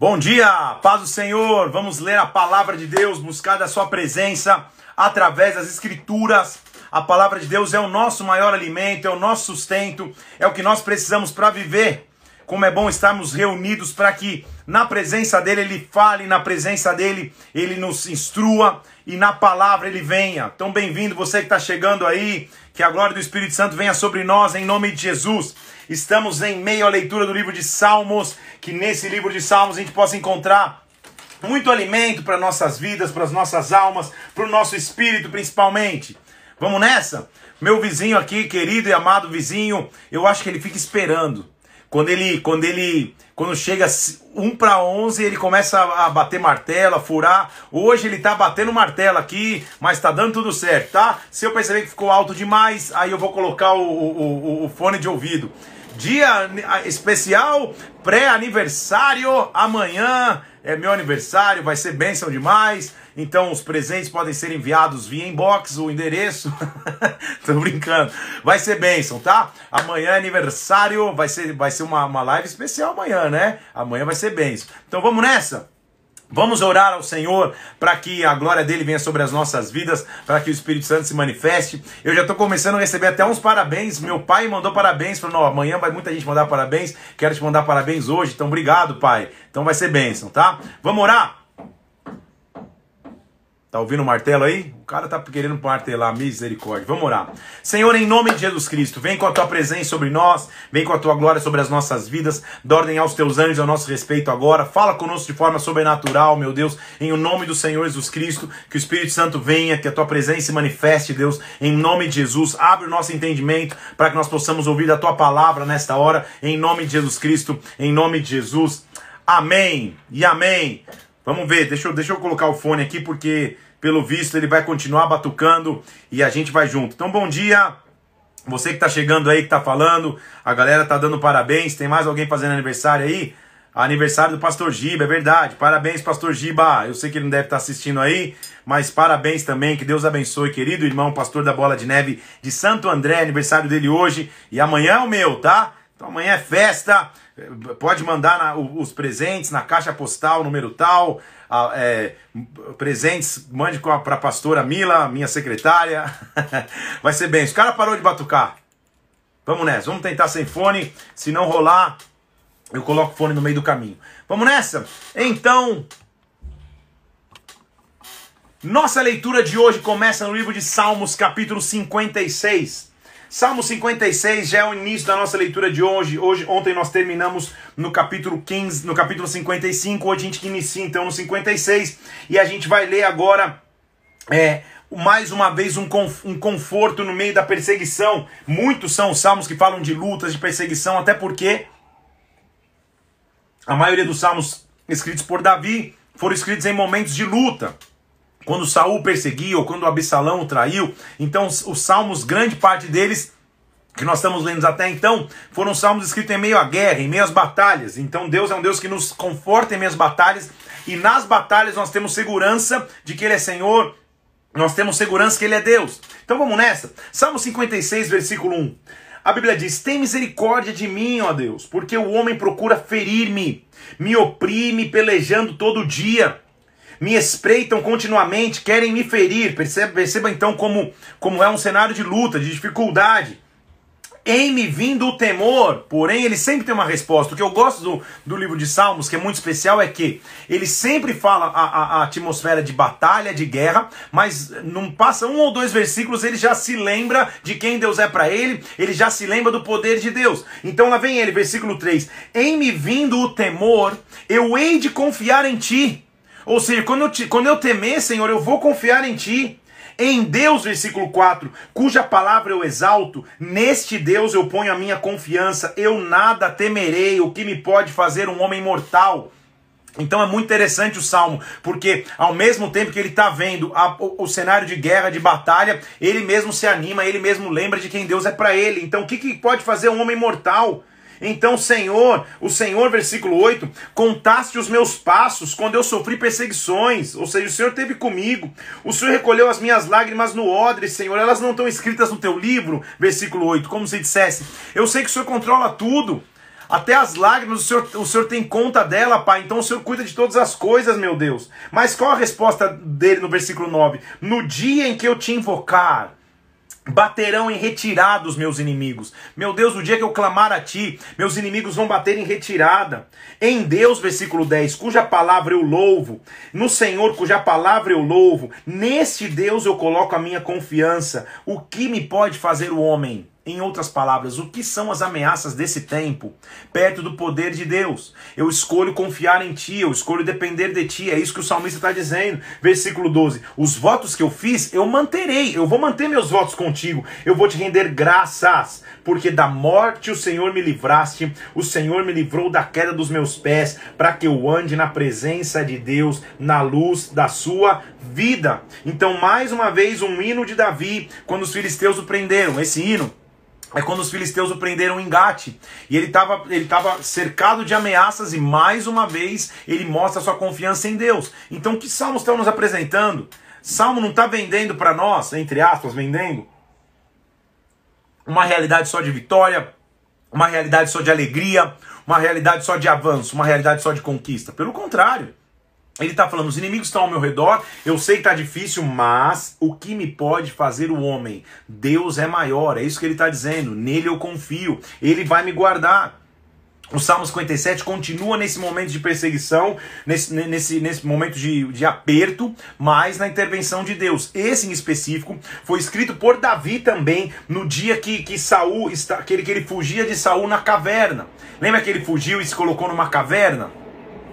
Bom dia, paz do Senhor. Vamos ler a palavra de Deus, buscar da sua presença através das escrituras. A palavra de Deus é o nosso maior alimento, é o nosso sustento, é o que nós precisamos para viver. Como é bom estarmos reunidos para que na presença dele ele fale, na presença dele ele nos instrua e na palavra ele venha. Então, bem-vindo você que está chegando aí, que a glória do Espírito Santo venha sobre nós em nome de Jesus. Estamos em meio à leitura do livro de Salmos, que nesse livro de Salmos a gente possa encontrar muito alimento para nossas vidas, para as nossas almas, para o nosso espírito principalmente. Vamos nessa? Meu vizinho aqui, querido e amado vizinho, eu acho que ele fica esperando. Quando ele, quando ele, quando chega um para onze, ele começa a bater martelo, a furar. Hoje ele tá batendo martelo aqui, mas tá dando tudo certo, tá? Se eu perceber que ficou alto demais, aí eu vou colocar o, o, o, o fone de ouvido dia especial, pré-aniversário, amanhã é meu aniversário, vai ser bênção demais. Então os presentes podem ser enviados via inbox, o endereço. Tô brincando. Vai ser bênção, tá? Amanhã é aniversário, vai ser, vai ser uma, uma live especial amanhã, né? Amanhã vai ser bênção. Então vamos nessa? Vamos orar ao Senhor para que a glória dele venha sobre as nossas vidas, para que o Espírito Santo se manifeste. Eu já estou começando a receber até uns parabéns. Meu pai mandou parabéns, falou: amanhã vai muita gente mandar parabéns. Quero te mandar parabéns hoje. Então, obrigado, pai. Então vai ser bênção, tá? Vamos orar? Tá ouvindo o martelo aí? O cara tá querendo martelar, misericórdia. Vamos orar. Senhor, em nome de Jesus Cristo, vem com a tua presença sobre nós, vem com a tua glória sobre as nossas vidas, dá ordem aos teus anjos ao nosso respeito agora. Fala conosco de forma sobrenatural, meu Deus, em o nome do Senhor Jesus Cristo, que o Espírito Santo venha, que a tua presença se manifeste, Deus, em nome de Jesus. Abre o nosso entendimento para que nós possamos ouvir a tua palavra nesta hora, em nome de Jesus Cristo, em nome de Jesus. Amém e amém. Vamos ver, deixa eu, deixa eu colocar o fone aqui porque, pelo visto, ele vai continuar batucando e a gente vai junto. Então, bom dia, você que está chegando aí, que está falando, a galera tá dando parabéns. Tem mais alguém fazendo aniversário aí? Aniversário do Pastor Giba, é verdade. Parabéns, Pastor Giba. Eu sei que ele não deve estar tá assistindo aí, mas parabéns também. Que Deus abençoe, querido irmão, pastor da Bola de Neve de Santo André. Aniversário dele hoje. E amanhã é o meu, tá? Então amanhã é festa. Pode mandar na, os presentes na caixa postal, número tal. É, presentes, mande para a pastora Mila, minha secretária. Vai ser bem. O cara parou de batucar. Vamos nessa, vamos tentar sem fone. Se não rolar, eu coloco o fone no meio do caminho. Vamos nessa? Então, nossa leitura de hoje começa no livro de Salmos, capítulo 56. Salmo 56 já é o início da nossa leitura de hoje. Hoje ontem nós terminamos no capítulo 15, no capítulo 55, hoje a gente inicia então no 56 e a gente vai ler agora é, mais uma vez um, um conforto no meio da perseguição. Muitos são os salmos que falam de lutas, de perseguição, até porque a maioria dos salmos escritos por Davi foram escritos em momentos de luta quando Saul perseguiu, quando Absalão o traiu. Então, os salmos, grande parte deles que nós estamos lendo até então, foram salmos escritos em meio à guerra, em meio às batalhas. Então, Deus é um Deus que nos conforta em meio às batalhas, e nas batalhas nós temos segurança de que Ele é Senhor, nós temos segurança que Ele é Deus. Então vamos nessa. Salmo 56, versículo 1. A Bíblia diz: Tem misericórdia de mim, ó Deus, porque o homem procura ferir-me, me oprime pelejando todo dia me espreitam continuamente, querem me ferir. Perceba, perceba então como, como é um cenário de luta, de dificuldade. Em me vindo o temor, porém ele sempre tem uma resposta. O que eu gosto do, do livro de Salmos, que é muito especial, é que ele sempre fala a, a, a atmosfera de batalha, de guerra, mas não passa um ou dois versículos, ele já se lembra de quem Deus é para ele, ele já se lembra do poder de Deus. Então lá vem ele, versículo 3: Em me vindo o temor, eu hei de confiar em ti. Ou seja, quando eu, te, quando eu temer, Senhor, eu vou confiar em Ti. Em Deus, versículo 4, cuja palavra eu exalto, neste Deus eu ponho a minha confiança, eu nada temerei, o que me pode fazer um homem mortal. Então é muito interessante o salmo, porque ao mesmo tempo que ele está vendo a, o, o, cenário de guerra, de batalha, ele mesmo se anima, ele mesmo lembra de quem Deus é para ele. Então o que, que pode fazer um homem mortal? Então, Senhor, o Senhor, versículo 8, contaste os meus passos quando eu sofri perseguições, ou seja, o Senhor esteve comigo. O Senhor recolheu as minhas lágrimas no odre, Senhor, elas não estão escritas no teu livro, versículo 8, como se dissesse: Eu sei que o Senhor controla tudo. Até as lágrimas o Senhor, o Senhor tem conta dela, Pai. Então o Senhor cuida de todas as coisas, meu Deus. Mas qual a resposta dele no versículo 9? No dia em que eu te invocar, Baterão em retirada os meus inimigos. Meu Deus, o dia que eu clamar a ti, meus inimigos vão bater em retirada. Em Deus, versículo 10, cuja palavra eu louvo, no Senhor, cuja palavra eu louvo, neste Deus eu coloco a minha confiança. O que me pode fazer o homem? Em outras palavras, o que são as ameaças desse tempo perto do poder de Deus? Eu escolho confiar em Ti, eu escolho depender de Ti. É isso que o salmista está dizendo. Versículo 12: Os votos que eu fiz, eu manterei. Eu vou manter meus votos contigo. Eu vou te render graças, porque da morte o Senhor me livraste, o Senhor me livrou da queda dos meus pés, para que eu ande na presença de Deus, na luz da Sua vida. Então, mais uma vez, um hino de Davi, quando os filisteus o prenderam. Esse hino é quando os filisteus o prenderam em Gate. E ele estava ele tava cercado de ameaças e mais uma vez ele mostra sua confiança em Deus. Então que salmos estão nos apresentando? Salmo não está vendendo para nós, entre aspas, vendendo, uma realidade só de vitória, uma realidade só de alegria, uma realidade só de avanço, uma realidade só de conquista. Pelo contrário. Ele está falando, os inimigos estão ao meu redor, eu sei que está difícil, mas o que me pode fazer o homem? Deus é maior, é isso que ele está dizendo, nele eu confio, ele vai me guardar. O Salmo 57 continua nesse momento de perseguição, nesse, nesse, nesse momento de, de aperto, mas na intervenção de Deus. Esse em específico foi escrito por Davi também no dia que, que Saul que ele, que ele fugia de Saul na caverna. Lembra que ele fugiu e se colocou numa caverna?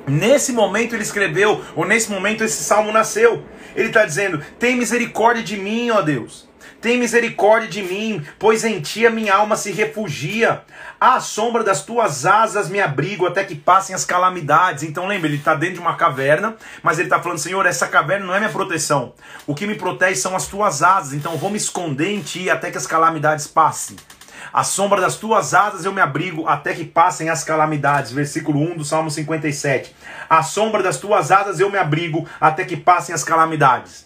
Nesse momento ele escreveu, ou nesse momento esse salmo nasceu. Ele está dizendo: Tem misericórdia de mim, ó Deus. Tem misericórdia de mim, pois em ti a minha alma se refugia. À sombra das tuas asas me abrigo até que passem as calamidades. Então lembra, ele está dentro de uma caverna, mas ele está falando: Senhor, essa caverna não é minha proteção. O que me protege são as tuas asas. Então vou me esconder em ti até que as calamidades passem. A sombra das tuas asas eu me abrigo até que passem as calamidades. Versículo 1 do Salmo 57. A sombra das tuas asas eu me abrigo até que passem as calamidades.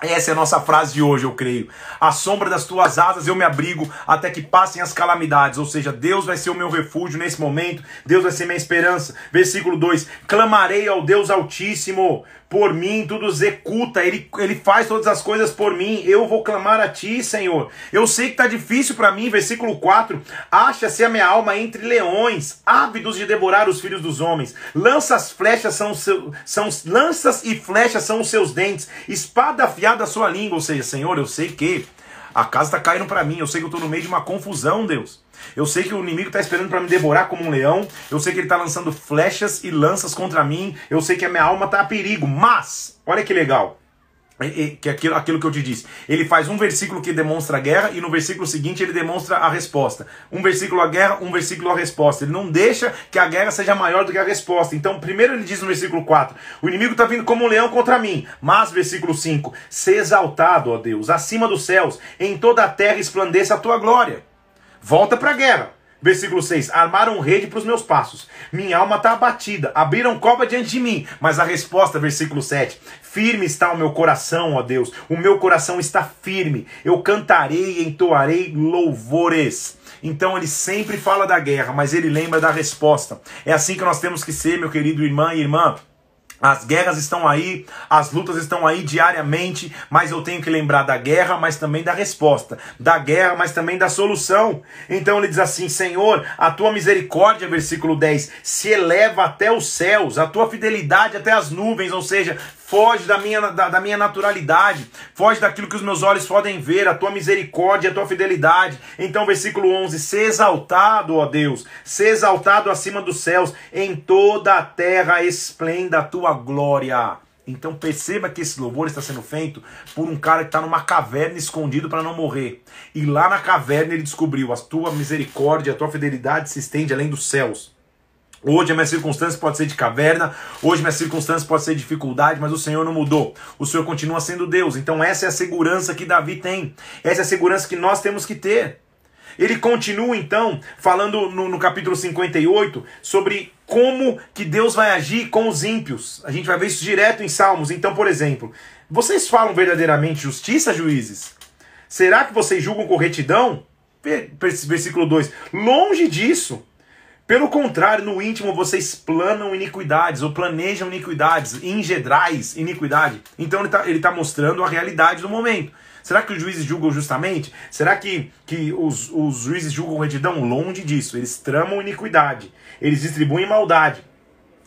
Essa é a nossa frase de hoje, eu creio. A sombra das tuas asas eu me abrigo até que passem as calamidades. Ou seja, Deus vai ser o meu refúgio nesse momento, Deus vai ser minha esperança. Versículo 2: Clamarei ao Deus Altíssimo, por mim, tudo executa, ele, ele faz todas as coisas por mim. Eu vou clamar a ti, Senhor. Eu sei que está difícil para mim. Versículo 4: Acha-se a minha alma entre leões, ávidos de devorar os filhos dos homens. Lanças, flechas são, seu, são lanças e flechas são os seus dentes, espada afiada a sua língua. Ou seja, Senhor, eu sei que a casa está caindo para mim. Eu sei que eu estou no meio de uma confusão, Deus. Eu sei que o inimigo está esperando para me devorar como um leão. Eu sei que ele está lançando flechas e lanças contra mim. Eu sei que a minha alma está a perigo. Mas, olha que legal. Que é aquilo, aquilo que eu te disse. Ele faz um versículo que demonstra a guerra e no versículo seguinte ele demonstra a resposta. Um versículo a guerra, um versículo a resposta. Ele não deixa que a guerra seja maior do que a resposta. Então, primeiro ele diz no versículo 4: O inimigo está vindo como um leão contra mim. Mas, versículo 5: Se exaltado, ó Deus, acima dos céus, em toda a terra esplandeça a tua glória. Volta para a guerra. Versículo 6: Armaram rede para os meus passos. Minha alma está abatida. Abriram cova diante de mim. Mas a resposta, versículo 7: Firme está o meu coração, ó Deus. O meu coração está firme. Eu cantarei e entoarei louvores. Então ele sempre fala da guerra, mas ele lembra da resposta. É assim que nós temos que ser, meu querido irmão e irmã. As guerras estão aí, as lutas estão aí diariamente, mas eu tenho que lembrar da guerra, mas também da resposta. Da guerra, mas também da solução. Então ele diz assim: Senhor, a tua misericórdia, versículo 10, se eleva até os céus, a tua fidelidade até as nuvens, ou seja, foge da minha, da, da, minha naturalidade, foge daquilo que os meus olhos podem ver, a tua misericórdia, a tua fidelidade. Então, versículo 11: Ser exaltado, ó Deus, ser exaltado acima dos céus, em toda a terra esplenda a tua glória. Então perceba que esse louvor está sendo feito por um cara que está numa caverna escondido para não morrer. E lá na caverna ele descobriu: a tua misericórdia, a tua fidelidade se estende além dos céus. Hoje a minha circunstância pode ser de caverna, hoje minha circunstância pode ser de dificuldade, mas o Senhor não mudou. O Senhor continua sendo Deus. Então essa é a segurança que Davi tem. Essa é a segurança que nós temos que ter. Ele continua então falando no, no capítulo 58 sobre como que Deus vai agir com os ímpios. A gente vai ver isso direto em Salmos. Então, por exemplo, vocês falam verdadeiramente justiça, juízes? Será que vocês julgam com retidão? Versículo 2: Longe disso. Pelo contrário, no íntimo vocês planam iniquidades, ou planejam iniquidades, ingedrais iniquidade. Então ele está ele tá mostrando a realidade do momento. Será que os juízes julgam justamente? Será que, que os, os juízes julgam retidão? Longe disso. Eles tramam iniquidade. Eles distribuem maldade.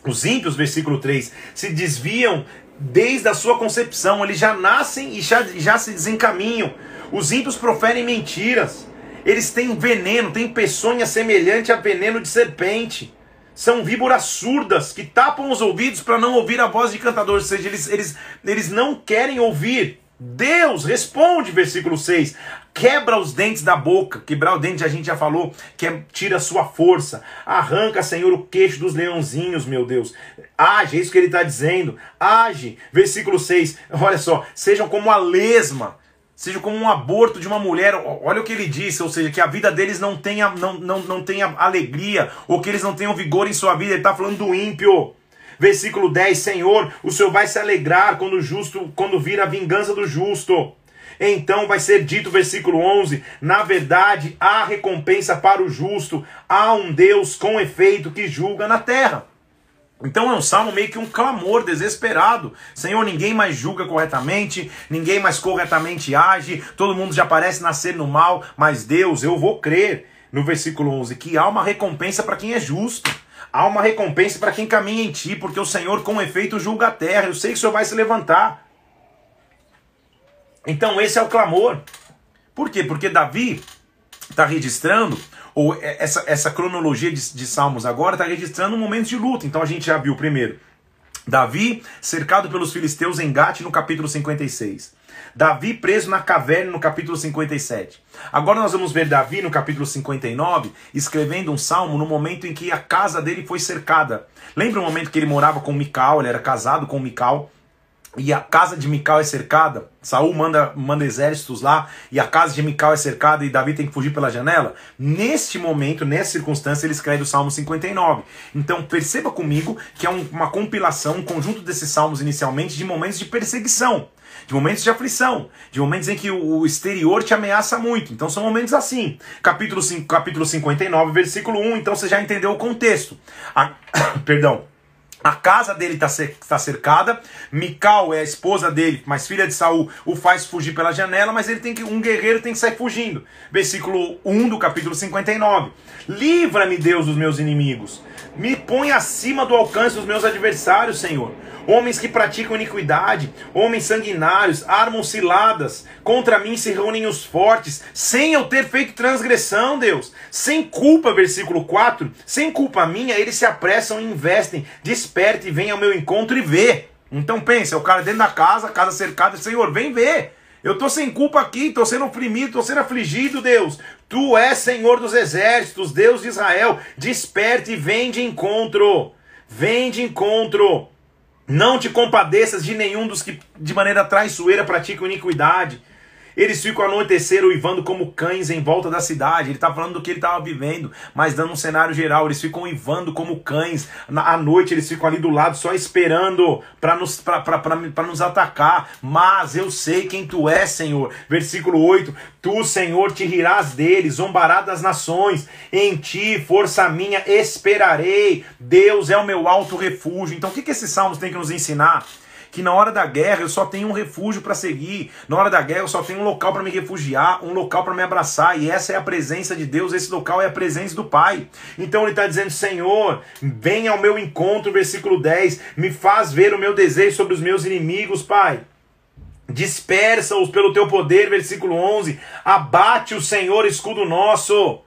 Os ímpios, versículo 3, se desviam desde a sua concepção. Eles já nascem e já, já se desencaminham. Os ímpios proferem mentiras. Eles têm veneno, têm peçonha semelhante a veneno de serpente. São víboras surdas que tapam os ouvidos para não ouvir a voz de cantador. Ou seja, eles, eles, eles não querem ouvir Deus responde, versículo 6. Quebra os dentes da boca. Quebrar o dente a gente já falou, que é, tira a sua força. Arranca, Senhor, o queixo dos leãozinhos, meu Deus. Age, é isso que ele está dizendo. Age. Versículo 6. Olha só. Sejam como a lesma. Sejam como um aborto de uma mulher. Olha o que ele disse, ou seja, que a vida deles não tenha, não, não, não tenha alegria, ou que eles não tenham vigor em sua vida. Ele está falando do ímpio. Versículo 10: Senhor, o Senhor vai se alegrar quando justo, quando vir a vingança do justo. Então vai ser dito, versículo 11: Na verdade, há recompensa para o justo, há um Deus com efeito que julga na terra. Então é um salmo meio que um clamor desesperado. Senhor, ninguém mais julga corretamente, ninguém mais corretamente age, todo mundo já parece nascer no mal, mas Deus, eu vou crer, no versículo 11, que há uma recompensa para quem é justo. Há uma recompensa para quem caminha em ti, porque o Senhor com efeito julga a terra. Eu sei que o Senhor vai se levantar. Então esse é o clamor. Por quê? Porque Davi está registrando, ou essa, essa cronologia de, de Salmos agora está registrando um momento de luta. Então a gente já viu primeiro Davi cercado pelos filisteus em Gate no capítulo 56. Davi preso na caverna no capítulo 57. Agora nós vamos ver Davi no capítulo 59 escrevendo um salmo no momento em que a casa dele foi cercada. Lembra o momento que ele morava com Mical, ele era casado com Mical e a casa de Mical é cercada? Saul manda, manda exércitos lá e a casa de Mical é cercada e Davi tem que fugir pela janela. Neste momento, nessa circunstância, ele escreve o Salmo 59. Então perceba comigo que é um, uma compilação, um conjunto desses salmos inicialmente de momentos de perseguição de momentos de aflição, de momentos em que o exterior te ameaça muito. Então são momentos assim. Capítulo, 5, capítulo 59, versículo 1, então você já entendeu o contexto. A, perdão. A casa dele está tá cercada. Mical é a esposa dele, mas filha de Saul, o faz fugir pela janela, mas ele tem que um guerreiro tem que sair fugindo. Versículo 1 do capítulo 59. Livra-me, Deus, dos meus inimigos. Me põe acima do alcance dos meus adversários, Senhor. Homens que praticam iniquidade, homens sanguinários, armam ciladas, contra mim se reúnem os fortes, sem eu ter feito transgressão, Deus, sem culpa, versículo 4, sem culpa minha, eles se apressam e investem, desperta e vem ao meu encontro e vê. Então pensa, é o cara dentro da casa, casa cercada, Senhor, vem ver. Eu estou sem culpa aqui, estou sendo oprimido, estou sendo afligido, Deus. Tu és Senhor dos exércitos, Deus de Israel. Desperte e vem de encontro. Vem de encontro. Não te compadeças de nenhum dos que de maneira traiçoeira praticam iniquidade. Eles ficam anoitecer uivando como cães em volta da cidade. Ele está falando do que ele estava vivendo, mas dando um cenário geral. Eles ficam uivando como cães. Na, à noite eles ficam ali do lado só esperando para nos, nos atacar. Mas eu sei quem tu és, Senhor. Versículo 8: Tu, Senhor, te rirás deles, zombará das nações. Em ti, força minha, esperarei. Deus é o meu alto refúgio. Então o que, que esses salmos têm que nos ensinar? Que na hora da guerra eu só tenho um refúgio para seguir, na hora da guerra eu só tenho um local para me refugiar, um local para me abraçar, e essa é a presença de Deus, esse local é a presença do Pai. Então ele está dizendo: Senhor, venha ao meu encontro, versículo 10, me faz ver o meu desejo sobre os meus inimigos, Pai. Dispersa-os pelo teu poder, versículo 11. Abate o Senhor, escudo nosso.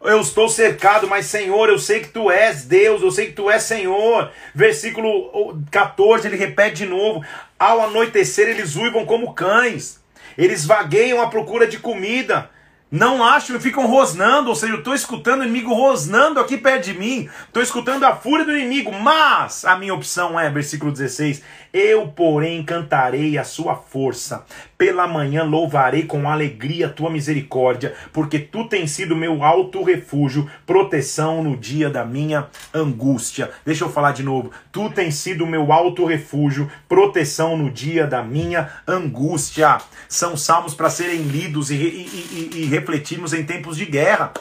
Eu estou cercado, mas Senhor, eu sei que tu és Deus, eu sei que tu és Senhor. Versículo 14, ele repete de novo: Ao anoitecer, eles uivam como cães, eles vagueiam à procura de comida. Não acham ficam rosnando, ou seja, eu estou escutando o inimigo rosnando aqui perto de mim, estou escutando a fúria do inimigo, mas a minha opção é, versículo 16: eu, porém, cantarei a sua força. Pela manhã louvarei com alegria a tua misericórdia, porque tu tens sido meu alto refúgio, proteção no dia da minha angústia. Deixa eu falar de novo. Tu tens sido meu alto refúgio, proteção no dia da minha angústia. São salmos para serem lidos e, e, e, e refletirmos em tempos de guerra.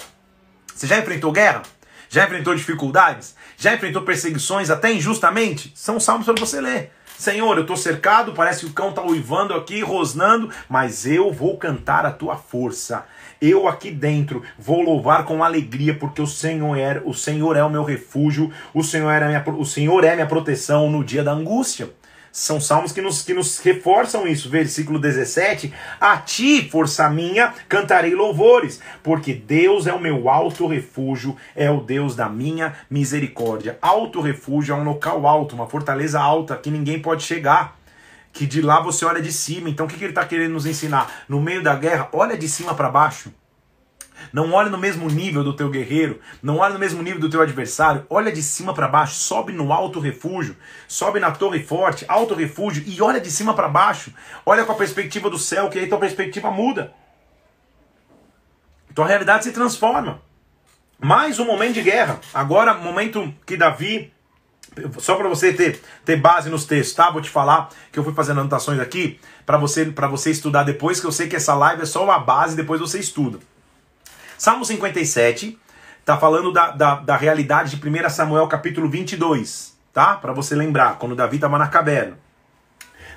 Você já enfrentou guerra? Já enfrentou dificuldades? Já enfrentou perseguições até injustamente? São salmos para você ler. Senhor, eu estou cercado, parece que o cão está uivando aqui, rosnando, mas eu vou cantar a tua força. Eu aqui dentro vou louvar com alegria, porque o Senhor é, o Senhor é o meu refúgio, o Senhor é, minha, o Senhor é minha proteção no dia da angústia. São salmos que nos, que nos reforçam isso. Versículo 17: A ti, força minha, cantarei louvores, porque Deus é o meu alto refúgio, é o Deus da minha misericórdia. Alto refúgio é um local alto, uma fortaleza alta que ninguém pode chegar. Que de lá você olha de cima. Então o que, que ele está querendo nos ensinar? No meio da guerra, olha de cima para baixo. Não olhe no mesmo nível do teu guerreiro, não olhe no mesmo nível do teu adversário, olha de cima para baixo, sobe no alto refúgio, sobe na torre forte, alto refúgio e olha de cima para baixo. Olha com a perspectiva do céu, que aí tua perspectiva muda. Tua realidade se transforma. Mais um momento de guerra. Agora, momento que Davi só para você ter, ter base nos textos, tá? Vou te falar que eu fui fazendo anotações aqui para você para você estudar depois, que eu sei que essa live é só uma base, depois você estuda. Salmo 57 está falando da, da, da, realidade de 1 Samuel capítulo 22, tá? Para você lembrar, quando Davi estava na caverna.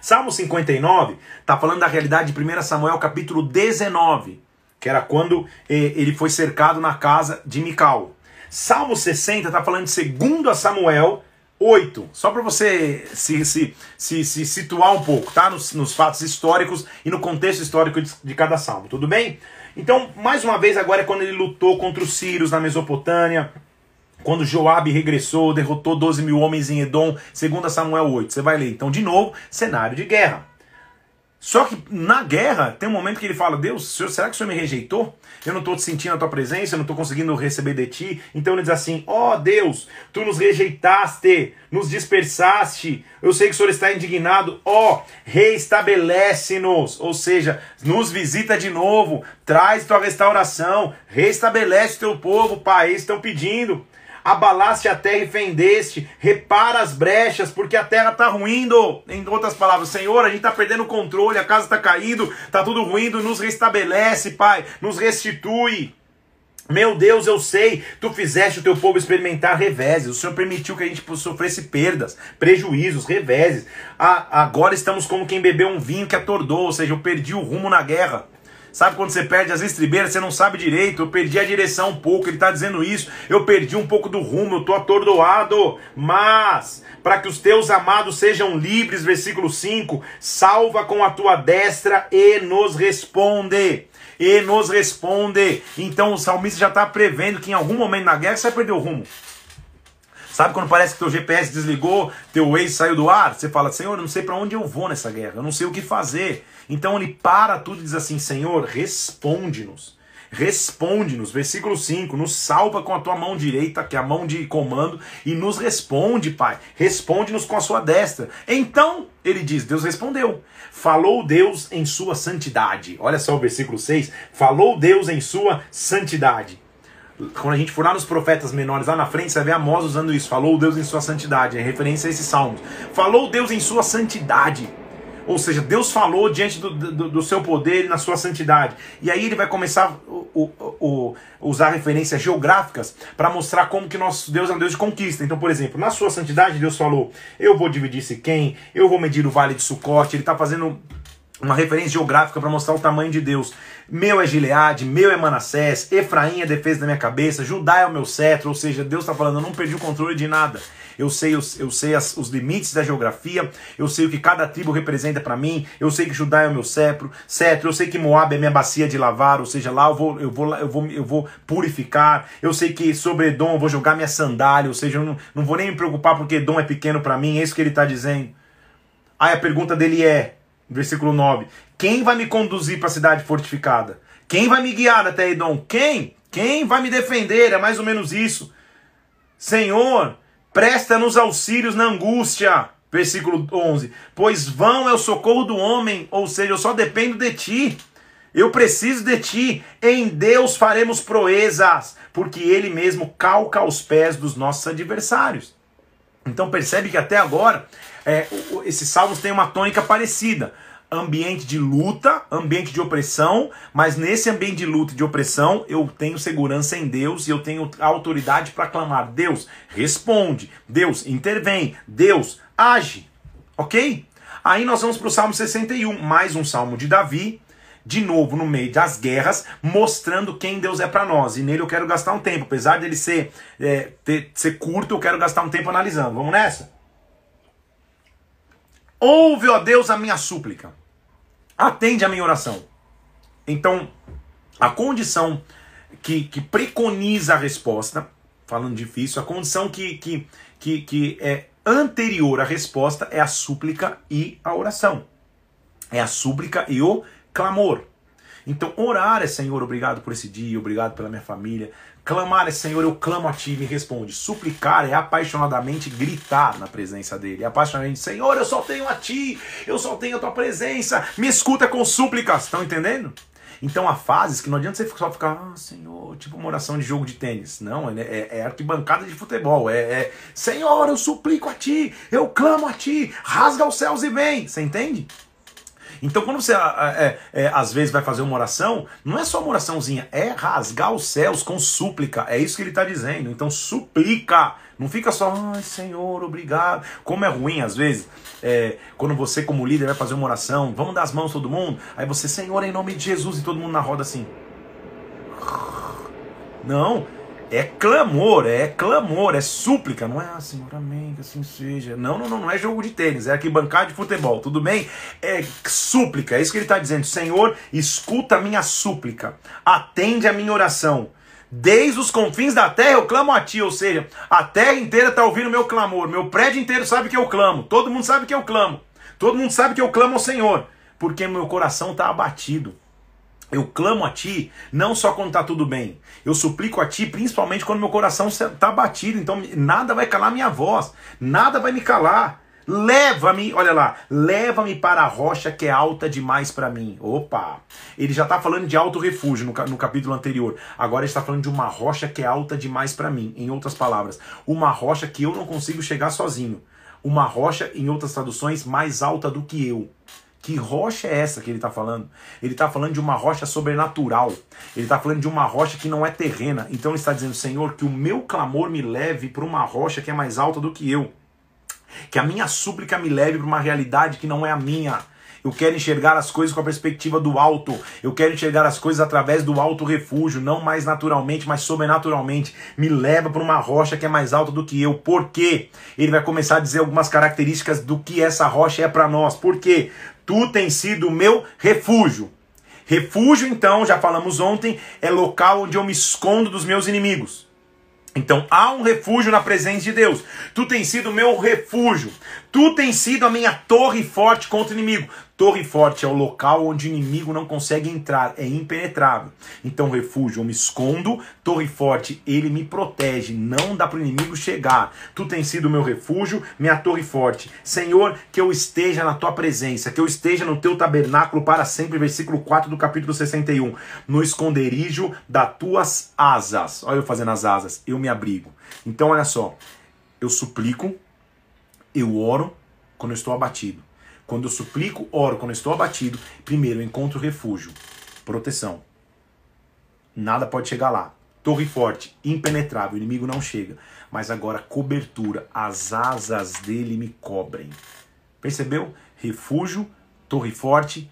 Salmo 59 está falando da realidade de 1 Samuel capítulo 19, que era quando eh, ele foi cercado na casa de Mical. Salmo 60 está falando de 2 Samuel 8, só para você se, se, se, se, situar um pouco, tá? Nos, nos fatos históricos e no contexto histórico de, de cada salmo, tudo bem? Então, mais uma vez, agora é quando ele lutou contra os sírios na Mesopotâmia, quando Joabe regressou, derrotou 12 mil homens em Edom, segundo Samuel 8. Você vai ler. Então, de novo, cenário de guerra. Só que na guerra tem um momento que ele fala: Deus, senhor, será que o Senhor me rejeitou? Eu não estou sentindo a tua presença, eu não estou conseguindo receber de ti. Então ele diz assim: Ó oh, Deus, tu nos rejeitaste, nos dispersaste. Eu sei que o Senhor está indignado. Ó, oh, reestabelece-nos. Ou seja, nos visita de novo, traz tua restauração, reestabelece teu povo, Pai. Eles estão pedindo abalaste a terra e fendeste, repara as brechas, porque a terra está ruindo. Em outras palavras, Senhor, a gente está perdendo o controle, a casa está caindo, está tudo ruindo, nos restabelece, Pai, nos restitui. Meu Deus, eu sei, tu fizeste o teu povo experimentar reveses. O Senhor permitiu que a gente sofresse perdas, prejuízos, reveses. agora estamos como quem bebeu um vinho que atordou, ou seja, eu perdi o rumo na guerra. Sabe quando você perde as estribeiras, você não sabe direito. Eu perdi a direção um pouco, ele está dizendo isso. Eu perdi um pouco do rumo, eu estou atordoado. Mas, para que os teus amados sejam livres, versículo 5, salva com a tua destra e nos responde. E nos responde. Então o salmista já está prevendo que em algum momento na guerra você vai perder o rumo. Sabe quando parece que teu GPS desligou, teu Waze saiu do ar? Você fala, Senhor, eu não sei para onde eu vou nessa guerra, eu não sei o que fazer. Então ele para tudo e diz assim: Senhor, responde-nos. Responde-nos, versículo 5, nos salva com a tua mão direita, que é a mão de comando, e nos responde, Pai. Responde-nos com a sua destra. Então, ele diz: Deus respondeu. Falou Deus em sua santidade. Olha só o versículo 6. Falou Deus em sua santidade. Quando a gente for lá nos profetas menores, lá na frente, você vai ver Amós usando isso. Falou Deus em sua santidade. É referência a esse salmo. Falou Deus em sua santidade. Ou seja, Deus falou diante do, do, do seu poder e na sua santidade. E aí ele vai começar a usar referências geográficas para mostrar como que nosso Deus é um Deus de conquista. Então, por exemplo, na sua santidade, Deus falou: Eu vou dividir Siquém, eu vou medir o vale de Sucote. Ele está fazendo uma referência geográfica para mostrar o tamanho de Deus. Meu é Gileade, meu é Manassés, Efraim é a defesa da minha cabeça, Judá é o meu cetro, ou seja, Deus está falando, eu não perdi o controle de nada eu sei, os, eu sei as, os limites da geografia, eu sei o que cada tribo representa para mim, eu sei que Judá é o meu cetro, cetro, eu sei que Moab é minha bacia de lavar, ou seja, lá eu vou, eu vou, eu vou, eu vou purificar, eu sei que sobre Edom eu vou jogar minha sandália, ou seja, eu não, não vou nem me preocupar porque Edom é pequeno para mim, é isso que ele está dizendo. Aí a pergunta dele é, versículo 9: Quem vai me conduzir para a cidade fortificada? Quem vai me guiar até Edom? Quem? Quem vai me defender? É mais ou menos isso. Senhor, Presta-nos auxílios na angústia. Versículo 11. Pois vão é o socorro do homem, ou seja, eu só dependo de ti. Eu preciso de ti. Em Deus faremos proezas, porque ele mesmo calca os pés dos nossos adversários. Então percebe que até agora é, esses salmos têm uma tônica parecida. Ambiente de luta, ambiente de opressão, mas nesse ambiente de luta e de opressão eu tenho segurança em Deus e eu tenho autoridade para clamar. Deus responde, Deus intervém, Deus age, ok? Aí nós vamos para o Salmo 61, mais um salmo de Davi, de novo no meio das guerras, mostrando quem Deus é para nós. E nele eu quero gastar um tempo, apesar dele ser, é, ter, ser curto, eu quero gastar um tempo analisando. Vamos nessa? Ouve, ó Deus, a minha súplica. Atende a minha oração. Então, a condição que, que preconiza a resposta, falando difícil, a condição que, que, que, que é anterior à resposta é a súplica e a oração. É a súplica e o clamor. Então, orar é Senhor, obrigado por esse dia, obrigado pela minha família. Clamar é Senhor, eu clamo a ti, me responde. Suplicar é apaixonadamente gritar na presença dele. É apaixonadamente, Senhor, eu só tenho a ti, eu só tenho a tua presença. Me escuta com súplicas. Estão entendendo? Então há fases que não adianta você só ficar, ah, Senhor, tipo uma oração de jogo de tênis. Não, é, é, arquibancada de futebol. É, é, Senhor, eu suplico a ti, eu clamo a ti, rasga os céus e vem. Você entende? Então, quando você é, é, às vezes vai fazer uma oração, não é só uma oraçãozinha, é rasgar os céus com súplica. É isso que ele está dizendo. Então, suplica. Não fica só, ai Senhor, obrigado. Como é ruim, às vezes, é, quando você, como líder, vai fazer uma oração, vamos dar as mãos todo mundo. Aí você, Senhor, em nome de Jesus, e todo mundo na roda assim. Não, é clamor, é clamor, é súplica, não é ah, Senhor, amém, que assim seja. Não, não, não, não é jogo de tênis, é aqui bancada de futebol, tudo bem? É súplica, é isso que ele está dizendo. Senhor, escuta a minha súplica, atende a minha oração. Desde os confins da terra eu clamo a ti, ou seja, a terra inteira está ouvindo meu clamor, meu prédio inteiro sabe que eu clamo, todo mundo sabe que eu clamo, todo mundo sabe que eu clamo ao Senhor, porque meu coração está abatido. Eu clamo a ti, não só quando está tudo bem. Eu suplico a ti, principalmente quando meu coração está batido. Então nada vai calar minha voz, nada vai me calar. Leva-me, olha lá, leva-me para a rocha que é alta demais para mim. Opa! Ele já está falando de alto refúgio no, no capítulo anterior. Agora está falando de uma rocha que é alta demais para mim. Em outras palavras, uma rocha que eu não consigo chegar sozinho. Uma rocha, em outras traduções, mais alta do que eu. Que rocha é essa que ele está falando? Ele está falando de uma rocha sobrenatural. Ele está falando de uma rocha que não é terrena. Então ele está dizendo, Senhor, que o meu clamor me leve para uma rocha que é mais alta do que eu. Que a minha súplica me leve para uma realidade que não é a minha. Eu quero enxergar as coisas com a perspectiva do alto. Eu quero enxergar as coisas através do alto refúgio, não mais naturalmente, mas sobrenaturalmente. Me leva para uma rocha que é mais alta do que eu. Por quê? Ele vai começar a dizer algumas características do que essa rocha é para nós. Por quê? Tu tens sido o meu refúgio. Refúgio, então, já falamos ontem, é local onde eu me escondo dos meus inimigos. Então há um refúgio na presença de Deus. Tu tens sido o meu refúgio. Tu tens sido a minha torre forte contra o inimigo. Torre forte é o local onde o inimigo não consegue entrar, é impenetrável. Então, refúgio, eu me escondo. Torre forte, ele me protege, não dá para o inimigo chegar. Tu tens sido meu refúgio, minha torre forte. Senhor, que eu esteja na tua presença, que eu esteja no teu tabernáculo para sempre. Versículo 4 do capítulo 61. No esconderijo das tuas asas. Olha eu fazendo as asas, eu me abrigo. Então, olha só, eu suplico, eu oro quando eu estou abatido. Quando eu suplico, oro, quando eu estou abatido, primeiro eu encontro refúgio, proteção. Nada pode chegar lá. Torre forte, impenetrável, o inimigo não chega. Mas agora cobertura, as asas dele me cobrem. Percebeu? Refúgio, torre forte,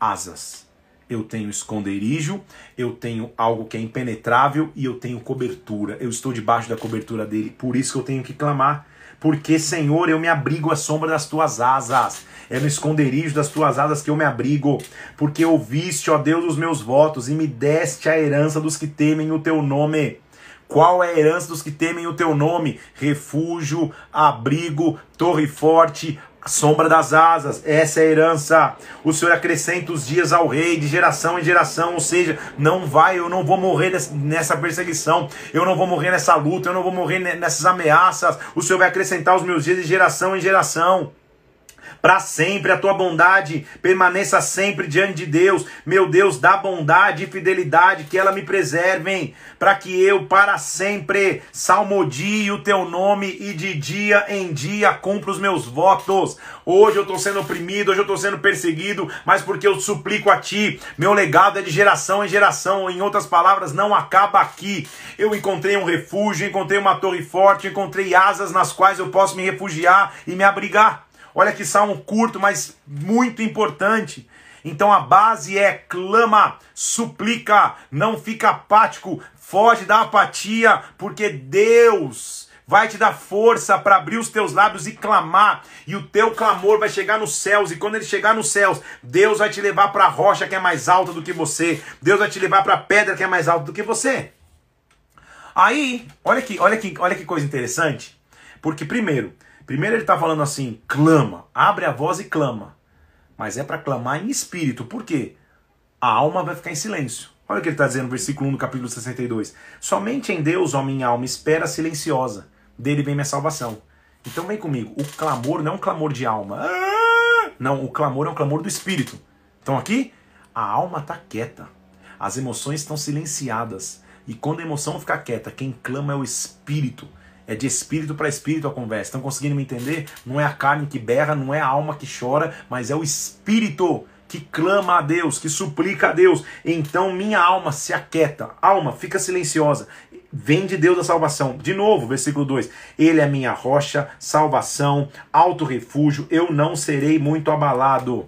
asas. Eu tenho esconderijo, eu tenho algo que é impenetrável e eu tenho cobertura. Eu estou debaixo da cobertura dele, por isso que eu tenho que clamar. Porque, Senhor, eu me abrigo à sombra das tuas asas é no esconderijo das tuas asas que eu me abrigo, porque ouviste, ó Deus, os meus votos e me deste a herança dos que temem o teu nome. Qual é a herança dos que temem o teu nome? Refúgio, abrigo, torre forte, sombra das asas, essa é a herança. O Senhor acrescenta os dias ao rei, de geração em geração, ou seja, não vai, eu não vou morrer nessa perseguição, eu não vou morrer nessa luta, eu não vou morrer nessas ameaças. O Senhor vai acrescentar os meus dias de geração em geração. Para sempre a tua bondade permaneça sempre diante de Deus. Meu Deus, dá bondade e fidelidade, que ela me preservem, para que eu para sempre salmodie o teu nome e de dia em dia cumpra os meus votos. Hoje eu estou sendo oprimido, hoje eu estou sendo perseguido, mas porque eu suplico a ti, meu legado é de geração em geração. Em outras palavras, não acaba aqui. Eu encontrei um refúgio, encontrei uma torre forte, encontrei asas nas quais eu posso me refugiar e me abrigar. Olha que salmo curto, mas muito importante. Então a base é clama, suplica, não fica apático, foge da apatia, porque Deus vai te dar força para abrir os teus lábios e clamar, e o teu clamor vai chegar nos céus, e quando ele chegar nos céus, Deus vai te levar para a rocha que é mais alta do que você, Deus vai te levar para a pedra que é mais alta do que você. Aí, olha que, olha que, olha que coisa interessante, porque primeiro, Primeiro ele está falando assim, clama, abre a voz e clama. Mas é para clamar em espírito. Por quê? A alma vai ficar em silêncio. Olha o que ele está dizendo no versículo 1 do capítulo 62. Somente em Deus, ó minha alma, espera silenciosa. Dele vem minha salvação. Então vem comigo. O clamor não é um clamor de alma. Ah! Não, o clamor é um clamor do espírito. Então aqui, a alma está quieta. As emoções estão silenciadas. E quando a emoção fica quieta, quem clama é o espírito. É de espírito para espírito a conversa. Estão conseguindo me entender? Não é a carne que berra, não é a alma que chora, mas é o espírito que clama a Deus, que suplica a Deus. Então minha alma se aquieta. Alma, fica silenciosa. Vem de Deus a salvação. De novo, versículo 2: Ele é minha rocha, salvação, alto refúgio, eu não serei muito abalado.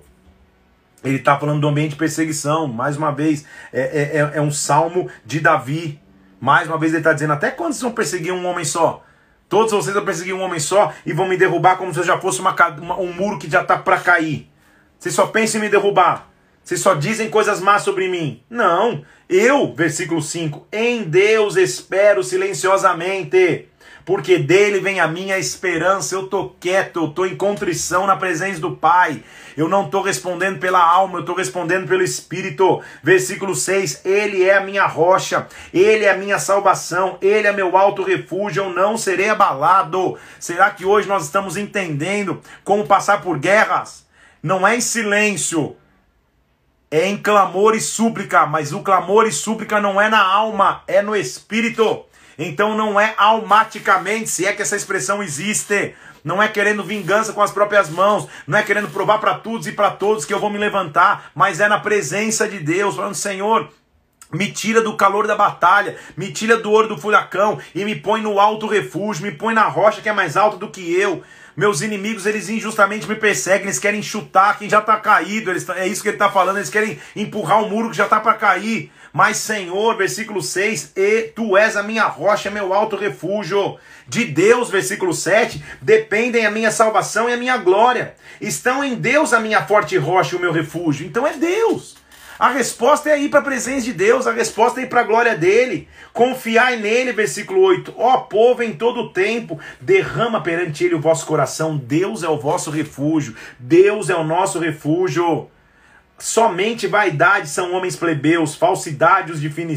Ele está falando do ambiente de perseguição, mais uma vez, é, é, é, é um salmo de Davi. Mais uma vez ele está dizendo: até quando vocês vão perseguir um homem só? Todos vocês vão perseguir um homem só e vão me derrubar como se eu já fosse uma, uma, um muro que já está para cair. Vocês só pensam em me derrubar. Vocês só dizem coisas más sobre mim. Não. Eu, versículo 5, em Deus espero silenciosamente porque dele vem a minha esperança. Eu tô quieto, eu tô em contrição na presença do Pai. Eu não tô respondendo pela alma, eu tô respondendo pelo Espírito. Versículo 6: Ele é a minha rocha, ele é a minha salvação, ele é meu alto refúgio, eu não serei abalado. Será que hoje nós estamos entendendo como passar por guerras? Não é em silêncio, é em clamor e súplica, mas o clamor e súplica não é na alma, é no espírito. Então não é almaticamente, se é que essa expressão existe, não é querendo vingança com as próprias mãos, não é querendo provar para todos e para todos que eu vou me levantar, mas é na presença de Deus, falando: Senhor, me tira do calor da batalha, me tira do ouro do furacão e me põe no alto refúgio, me põe na rocha que é mais alta do que eu. Meus inimigos, eles injustamente me perseguem, eles querem chutar quem já está caído, eles, é isso que ele está falando, eles querem empurrar o muro que já está para cair. Mas, Senhor, versículo 6, e tu és a minha rocha, meu alto refúgio. De Deus, versículo 7, dependem a minha salvação e a minha glória. Estão em Deus a minha forte rocha e o meu refúgio. Então é Deus. A resposta é ir para a presença de Deus, a resposta é ir para a glória dele. Confiai nele, versículo 8. Ó povo, em todo o tempo, derrama perante ele o vosso coração. Deus é o vosso refúgio. Deus é o nosso refúgio. Somente vaidade são homens plebeus, falsidade os de fina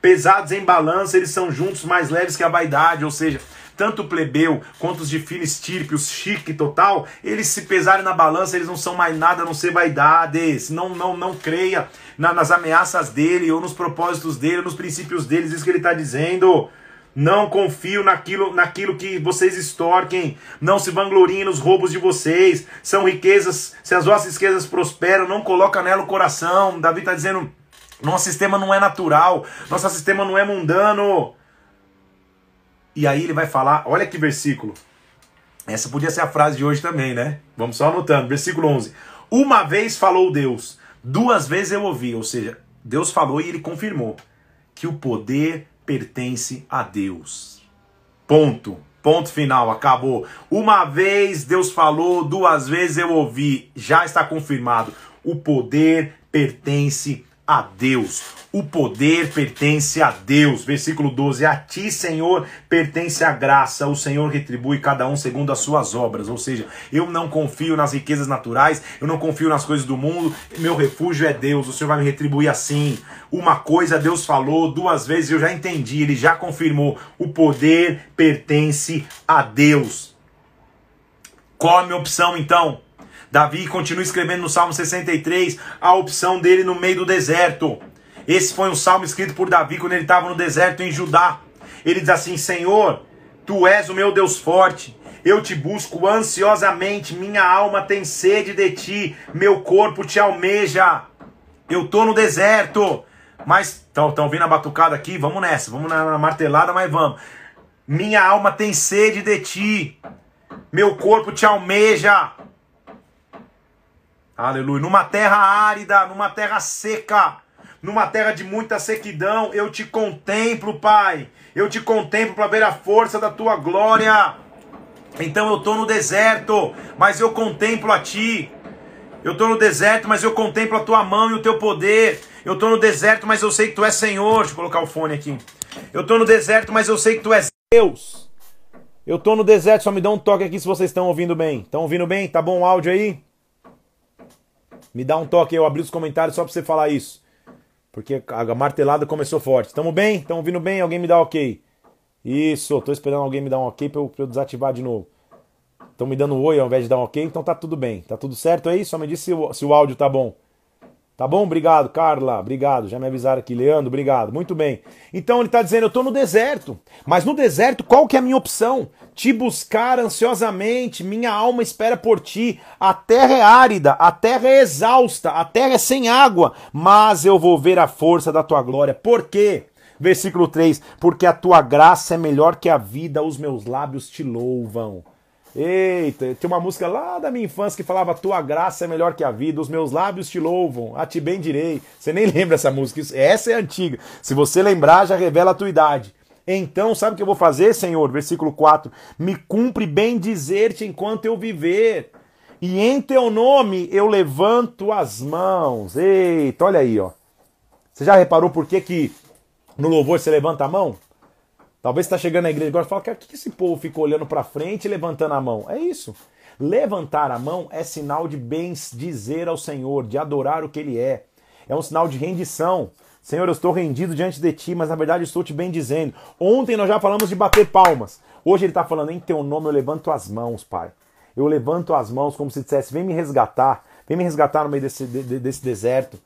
pesados em balança, eles são juntos mais leves que a vaidade, ou seja, tanto o plebeu quanto os de fina estirpe, os chique total, eles se pesarem na balança, eles não são mais nada a não ser vaidades. Não, não, não creia na, nas ameaças dele, ou nos propósitos dele, ou nos princípios deles, isso que ele está dizendo. Não confio naquilo, naquilo que vocês extorquem. Não se vangloriem nos roubos de vocês. São riquezas, se as vossas riquezas prosperam, não coloca nela o coração. Davi está dizendo: nosso sistema não é natural, nosso sistema não é mundano. E aí ele vai falar, olha que versículo. Essa podia ser a frase de hoje também, né? Vamos só anotando. Versículo 11. Uma vez falou Deus, duas vezes eu ouvi. Ou seja, Deus falou e ele confirmou que o poder pertence a Deus. Ponto. Ponto final, acabou. Uma vez Deus falou, duas vezes eu ouvi, já está confirmado. O poder pertence a Deus. O poder pertence a Deus. Versículo 12: A ti, Senhor, pertence a graça. O Senhor retribui cada um segundo as suas obras. Ou seja, eu não confio nas riquezas naturais, eu não confio nas coisas do mundo. Meu refúgio é Deus. O Senhor vai me retribuir assim. Uma coisa Deus falou duas vezes, eu já entendi, ele já confirmou. O poder pertence a Deus. Qual a minha opção então? Davi continua escrevendo no Salmo 63 a opção dele no meio do deserto. Esse foi um salmo escrito por Davi quando ele estava no deserto em Judá. Ele diz assim: Senhor, tu és o meu Deus forte. Eu te busco ansiosamente, minha alma tem sede de ti, meu corpo te almeja. Eu tô no deserto, mas estão vindo a batucada aqui, vamos nessa, vamos na martelada, mas vamos. Minha alma tem sede de ti, meu corpo te almeja. Aleluia. Numa terra árida, numa terra seca, numa terra de muita sequidão, eu te contemplo, Pai. Eu te contemplo para ver a força da tua glória. Então eu estou no deserto, mas eu contemplo a ti. Eu estou no deserto, mas eu contemplo a tua mão e o teu poder. Eu estou no deserto, mas eu sei que tu és Senhor. Deixa eu colocar o fone aqui. Eu estou no deserto, mas eu sei que tu és Deus. Eu estou no deserto, só me dá um toque aqui se vocês estão ouvindo bem. Estão ouvindo bem? Tá bom o áudio aí? Me dá um toque, eu abri os comentários só para você falar isso. Porque a martelada começou forte. Tamo bem? Estão ouvindo bem? Alguém me dá ok. Isso, tô esperando alguém me dar um ok para eu, pra eu desativar de novo. Estão me dando um oi ao invés de dar um ok, então tá tudo bem. Tá tudo certo aí? Só me diz se o, se o áudio tá bom. Tá bom? Obrigado, Carla. Obrigado. Já me avisaram aqui. Leandro, obrigado. Muito bem. Então ele está dizendo: eu estou no deserto. Mas no deserto, qual que é a minha opção? Te buscar ansiosamente. Minha alma espera por ti. A terra é árida, a terra é exausta, a terra é sem água. Mas eu vou ver a força da tua glória. Por quê? Versículo 3: Porque a tua graça é melhor que a vida, os meus lábios te louvam. Eita, tem uma música lá da minha infância que falava: Tua graça é melhor que a vida, os meus lábios te louvam, a ti bem direi. Você nem lembra essa música, essa é antiga. Se você lembrar, já revela a tua idade. Então, sabe o que eu vou fazer, Senhor? Versículo 4: Me cumpre bem dizer-te enquanto eu viver, e em teu nome eu levanto as mãos. Eita, olha aí, ó. Você já reparou por que, que no louvor você levanta a mão? Talvez está chegando na igreja agora e fala, cara, o que esse povo fica olhando para frente e levantando a mão? É isso. Levantar a mão é sinal de bens dizer ao Senhor, de adorar o que Ele é. É um sinal de rendição. Senhor, eu estou rendido diante de Ti, mas na verdade estou te bem dizendo. Ontem nós já falamos de bater palmas. Hoje Ele está falando, em Teu nome eu levanto as mãos, Pai. Eu levanto as mãos como se dissesse, vem me resgatar. Vem me resgatar no meio desse, desse deserto.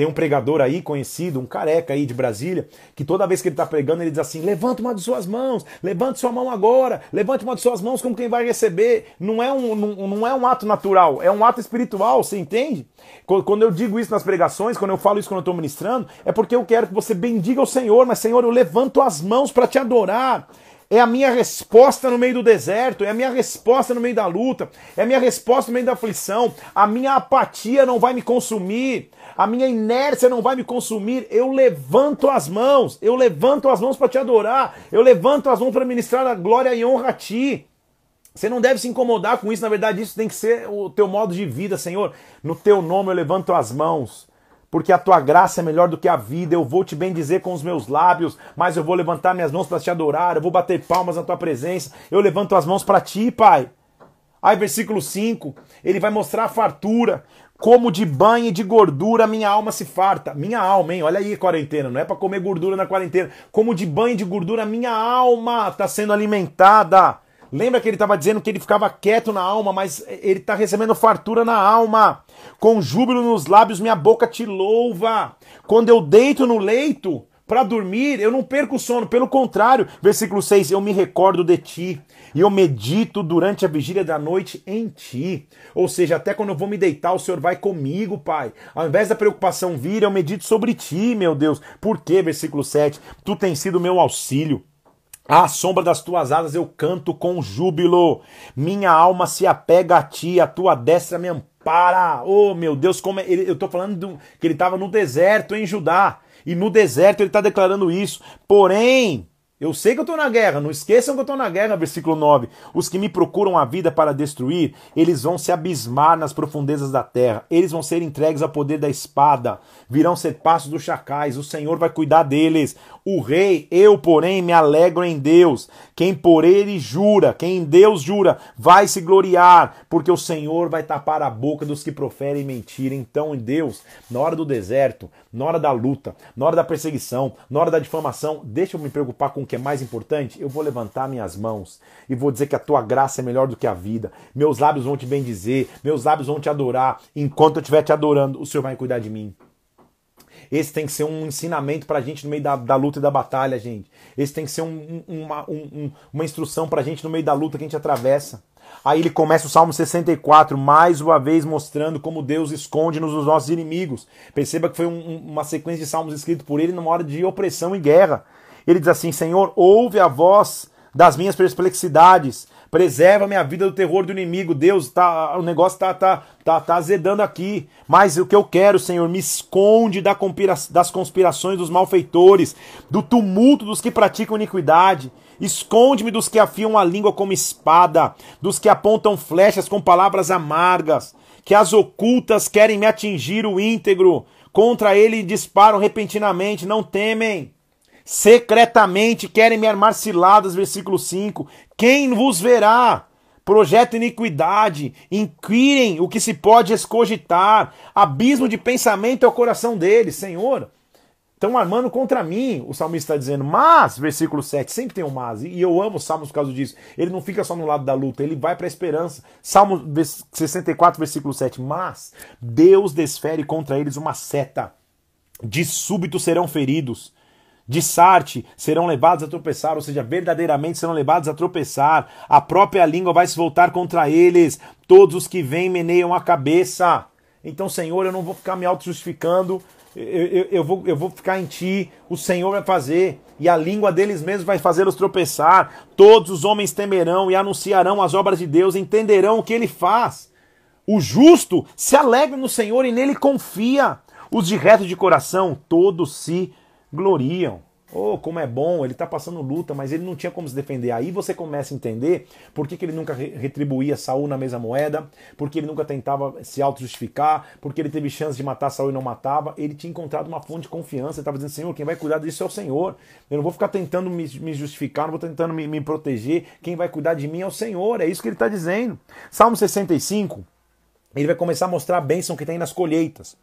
Tem um pregador aí conhecido, um careca aí de Brasília, que toda vez que ele está pregando, ele diz assim: levanta uma de suas mãos, levante sua mão agora, levante uma de suas mãos como quem vai receber. Não é um, não, não é um ato natural, é um ato espiritual, você entende? Quando eu digo isso nas pregações, quando eu falo isso quando eu estou ministrando, é porque eu quero que você bendiga o Senhor, mas Senhor, eu levanto as mãos para te adorar. É a minha resposta no meio do deserto, é a minha resposta no meio da luta, é a minha resposta no meio da aflição. A minha apatia não vai me consumir, a minha inércia não vai me consumir. Eu levanto as mãos, eu levanto as mãos para te adorar, eu levanto as mãos para ministrar a glória e honra a ti. Você não deve se incomodar com isso, na verdade, isso tem que ser o teu modo de vida, Senhor. No teu nome eu levanto as mãos porque a tua graça é melhor do que a vida. Eu vou te bendizer com os meus lábios, mas eu vou levantar minhas mãos para te adorar, eu vou bater palmas na tua presença. Eu levanto as mãos para ti, Pai. Aí, versículo 5, ele vai mostrar a fartura. Como de banho e de gordura minha alma se farta. Minha alma, hein? Olha aí, quarentena. Não é para comer gordura na quarentena. Como de banho e de gordura minha alma está sendo alimentada. Lembra que ele estava dizendo que ele ficava quieto na alma, mas ele está recebendo fartura na alma. Com júbilo nos lábios, minha boca te louva. Quando eu deito no leito para dormir, eu não perco o sono. Pelo contrário, versículo 6, eu me recordo de ti. E eu medito durante a vigília da noite em ti. Ou seja, até quando eu vou me deitar, o Senhor vai comigo, Pai. Ao invés da preocupação vir, eu medito sobre ti, meu Deus. Por quê? Versículo 7. Tu tens sido meu auxílio. À sombra das tuas asas eu canto com júbilo. Minha alma se apega a ti, a tua destra me ampara. Oh, meu Deus, como é... eu estou falando do... que ele estava no deserto em Judá. E no deserto ele está declarando isso. Porém, eu sei que eu estou na guerra, não esqueçam que eu estou na guerra, versículo 9. Os que me procuram a vida para destruir, eles vão se abismar nas profundezas da terra, eles vão ser entregues ao poder da espada, virão ser passos dos chacais, o Senhor vai cuidar deles. O rei, eu, porém, me alegro em Deus. Quem por ele jura, quem em Deus jura, vai se gloriar, porque o Senhor vai tapar a boca dos que proferem mentira. Então, em Deus, na hora do deserto, na hora da luta, na hora da perseguição, na hora da difamação, deixa eu me preocupar com o que é mais importante. Eu vou levantar minhas mãos e vou dizer que a tua graça é melhor do que a vida. Meus lábios vão te bendizer, meus lábios vão te adorar. Enquanto eu estiver te adorando, o Senhor vai cuidar de mim. Esse tem que ser um ensinamento pra gente no meio da, da luta e da batalha, gente. Esse tem que ser um, uma, um, uma instrução pra gente no meio da luta que a gente atravessa. Aí ele começa o Salmo 64, mais uma vez mostrando como Deus esconde-nos dos nossos inimigos. Perceba que foi um, uma sequência de salmos escritos por ele numa hora de opressão e guerra. Ele diz assim: Senhor, ouve a voz das minhas perplexidades, preserva minha vida do terror do inimigo. Deus, tá, o negócio tá, tá, tá, tá azedando aqui. Mas o que eu quero, Senhor, me esconde das conspirações dos malfeitores, do tumulto dos que praticam iniquidade. Esconde-me dos que afiam a língua como espada, dos que apontam flechas com palavras amargas, que as ocultas querem me atingir o íntegro, contra ele disparam repentinamente, não temem. Secretamente querem me armar ciladas, versículo 5. Quem vos verá? Projeto iniquidade, inquirem o que se pode escogitar, abismo de pensamento é o coração deles, Senhor estão armando contra mim, o salmista está dizendo. Mas, versículo 7, sempre tem um mas, e eu amo os salmos por causa disso. Ele não fica só no lado da luta, ele vai para a esperança. Salmo 64, versículo 7. Mas Deus desfere contra eles uma seta, de súbito serão feridos. De sarte serão levados a tropeçar, ou seja, verdadeiramente serão levados a tropeçar. A própria língua vai se voltar contra eles. Todos os que vêm meneiam a cabeça. Então, Senhor, eu não vou ficar me auto-justificando eu, eu, eu, vou, eu vou ficar em ti, o Senhor vai fazer, e a língua deles mesmos vai fazê-los tropeçar. Todos os homens temerão e anunciarão as obras de Deus, entenderão o que ele faz. O justo se alegra no Senhor e nele confia. Os de reto de coração, todos se gloriam. Oh, como é bom, ele está passando luta, mas ele não tinha como se defender. Aí você começa a entender por que, que ele nunca retribuía Saul na mesma moeda, porque ele nunca tentava se auto-justificar, porque ele teve chance de matar Saul e não matava. Ele tinha encontrado uma fonte de confiança, ele estava dizendo, Senhor, quem vai cuidar disso é o Senhor. Eu não vou ficar tentando me, me justificar, não vou tentando me, me proteger. Quem vai cuidar de mim é o Senhor, é isso que ele está dizendo. Salmo 65, ele vai começar a mostrar a bênção que tem nas colheitas.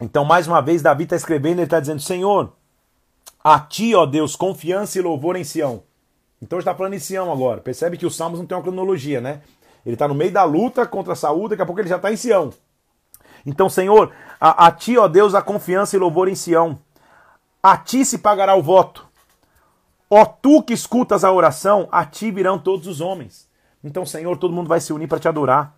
Então, mais uma vez, Davi está escrevendo, ele está dizendo: Senhor, a ti, ó Deus, confiança e louvor em Sião. Então, está falando em Sião agora. Percebe que os salmos não tem uma cronologia, né? Ele está no meio da luta contra Saúl, daqui a pouco ele já está em Sião. Então, Senhor, a, a ti, ó Deus, a confiança e louvor em Sião. A ti se pagará o voto. Ó tu que escutas a oração, a ti virão todos os homens. Então, Senhor, todo mundo vai se unir para te adorar.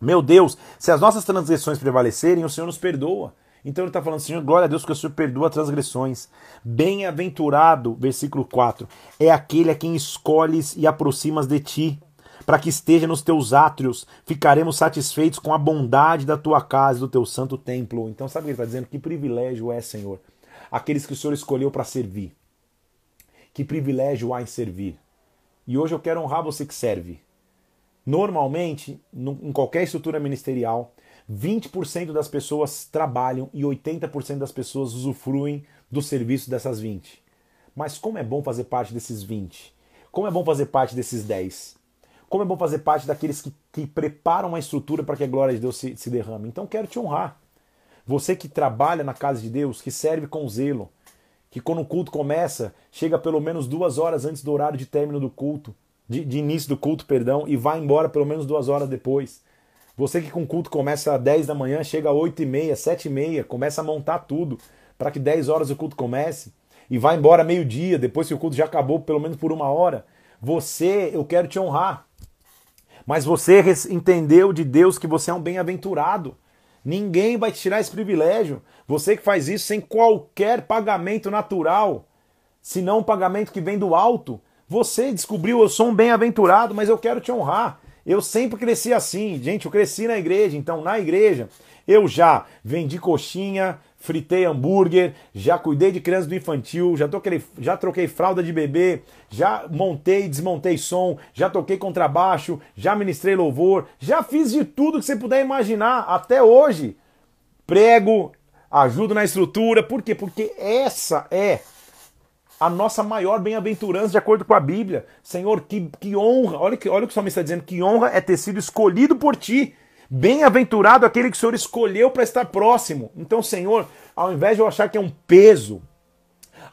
Meu Deus, se as nossas transgressões prevalecerem, o Senhor nos perdoa. Então ele está falando, Senhor, glória a Deus que o Senhor perdoa transgressões. Bem-aventurado, versículo 4, é aquele a quem escolhes e aproximas de ti, para que esteja nos teus átrios. Ficaremos satisfeitos com a bondade da tua casa e do teu santo templo. Então sabe o que ele está dizendo? Que privilégio é, Senhor, aqueles que o Senhor escolheu para servir. Que privilégio há em servir. E hoje eu quero honrar você que serve. Normalmente, em qualquer estrutura ministerial, 20% das pessoas trabalham e 80% das pessoas usufruem do serviço dessas 20. Mas como é bom fazer parte desses 20? Como é bom fazer parte desses 10? Como é bom fazer parte daqueles que, que preparam a estrutura para que a glória de Deus se, se derrame? Então quero te honrar. Você que trabalha na casa de Deus, que serve com zelo, que quando o culto começa, chega pelo menos duas horas antes do horário de término do culto, de, de início do culto, perdão, e vai embora pelo menos duas horas depois. Você que com o culto começa às 10 da manhã, chega às 8 e meia, 7 e meia, começa a montar tudo para que 10 horas o culto comece e vai embora meio-dia, depois que o culto já acabou, pelo menos por uma hora. Você, eu quero te honrar. Mas você entendeu de Deus que você é um bem-aventurado. Ninguém vai te tirar esse privilégio. Você que faz isso sem qualquer pagamento natural, senão um pagamento que vem do alto. Você descobriu, eu sou um bem-aventurado, mas eu quero te honrar. Eu sempre cresci assim, gente. Eu cresci na igreja, então na igreja eu já vendi coxinha, fritei hambúrguer, já cuidei de criança do infantil, já troquei, já troquei fralda de bebê, já montei e desmontei som, já toquei contrabaixo, já ministrei louvor, já fiz de tudo que você puder imaginar até hoje. Prego, ajudo na estrutura, por quê? Porque essa é a nossa maior bem-aventurança de acordo com a Bíblia. Senhor, que, que honra, olha, que, olha o que o salmista está dizendo, que honra é ter sido escolhido por ti Bem-aventurado aquele que o Senhor escolheu para estar próximo. Então, Senhor, ao invés de eu achar que é um peso,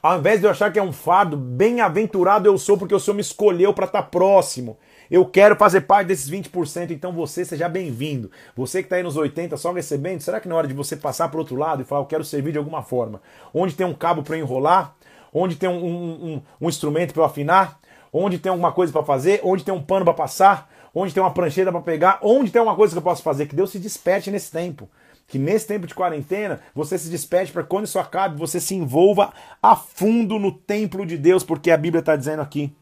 ao invés de eu achar que é um fardo, bem-aventurado eu sou porque o Senhor me escolheu para estar próximo. Eu quero fazer parte desses 20%, então você seja bem-vindo. Você que está aí nos 80 só recebendo, será que na hora de você passar para outro lado e falar, eu quero servir de alguma forma? Onde tem um cabo para enrolar? Onde tem um, um, um, um instrumento para eu afinar? Onde tem alguma coisa para fazer? Onde tem um pano para passar? Onde tem uma prancheira para pegar? Onde tem uma coisa que eu posso fazer? Que Deus se desperte nesse tempo que nesse tempo de quarentena você se despede para quando isso acabe, você se envolva a fundo no templo de Deus, porque a Bíblia está dizendo aqui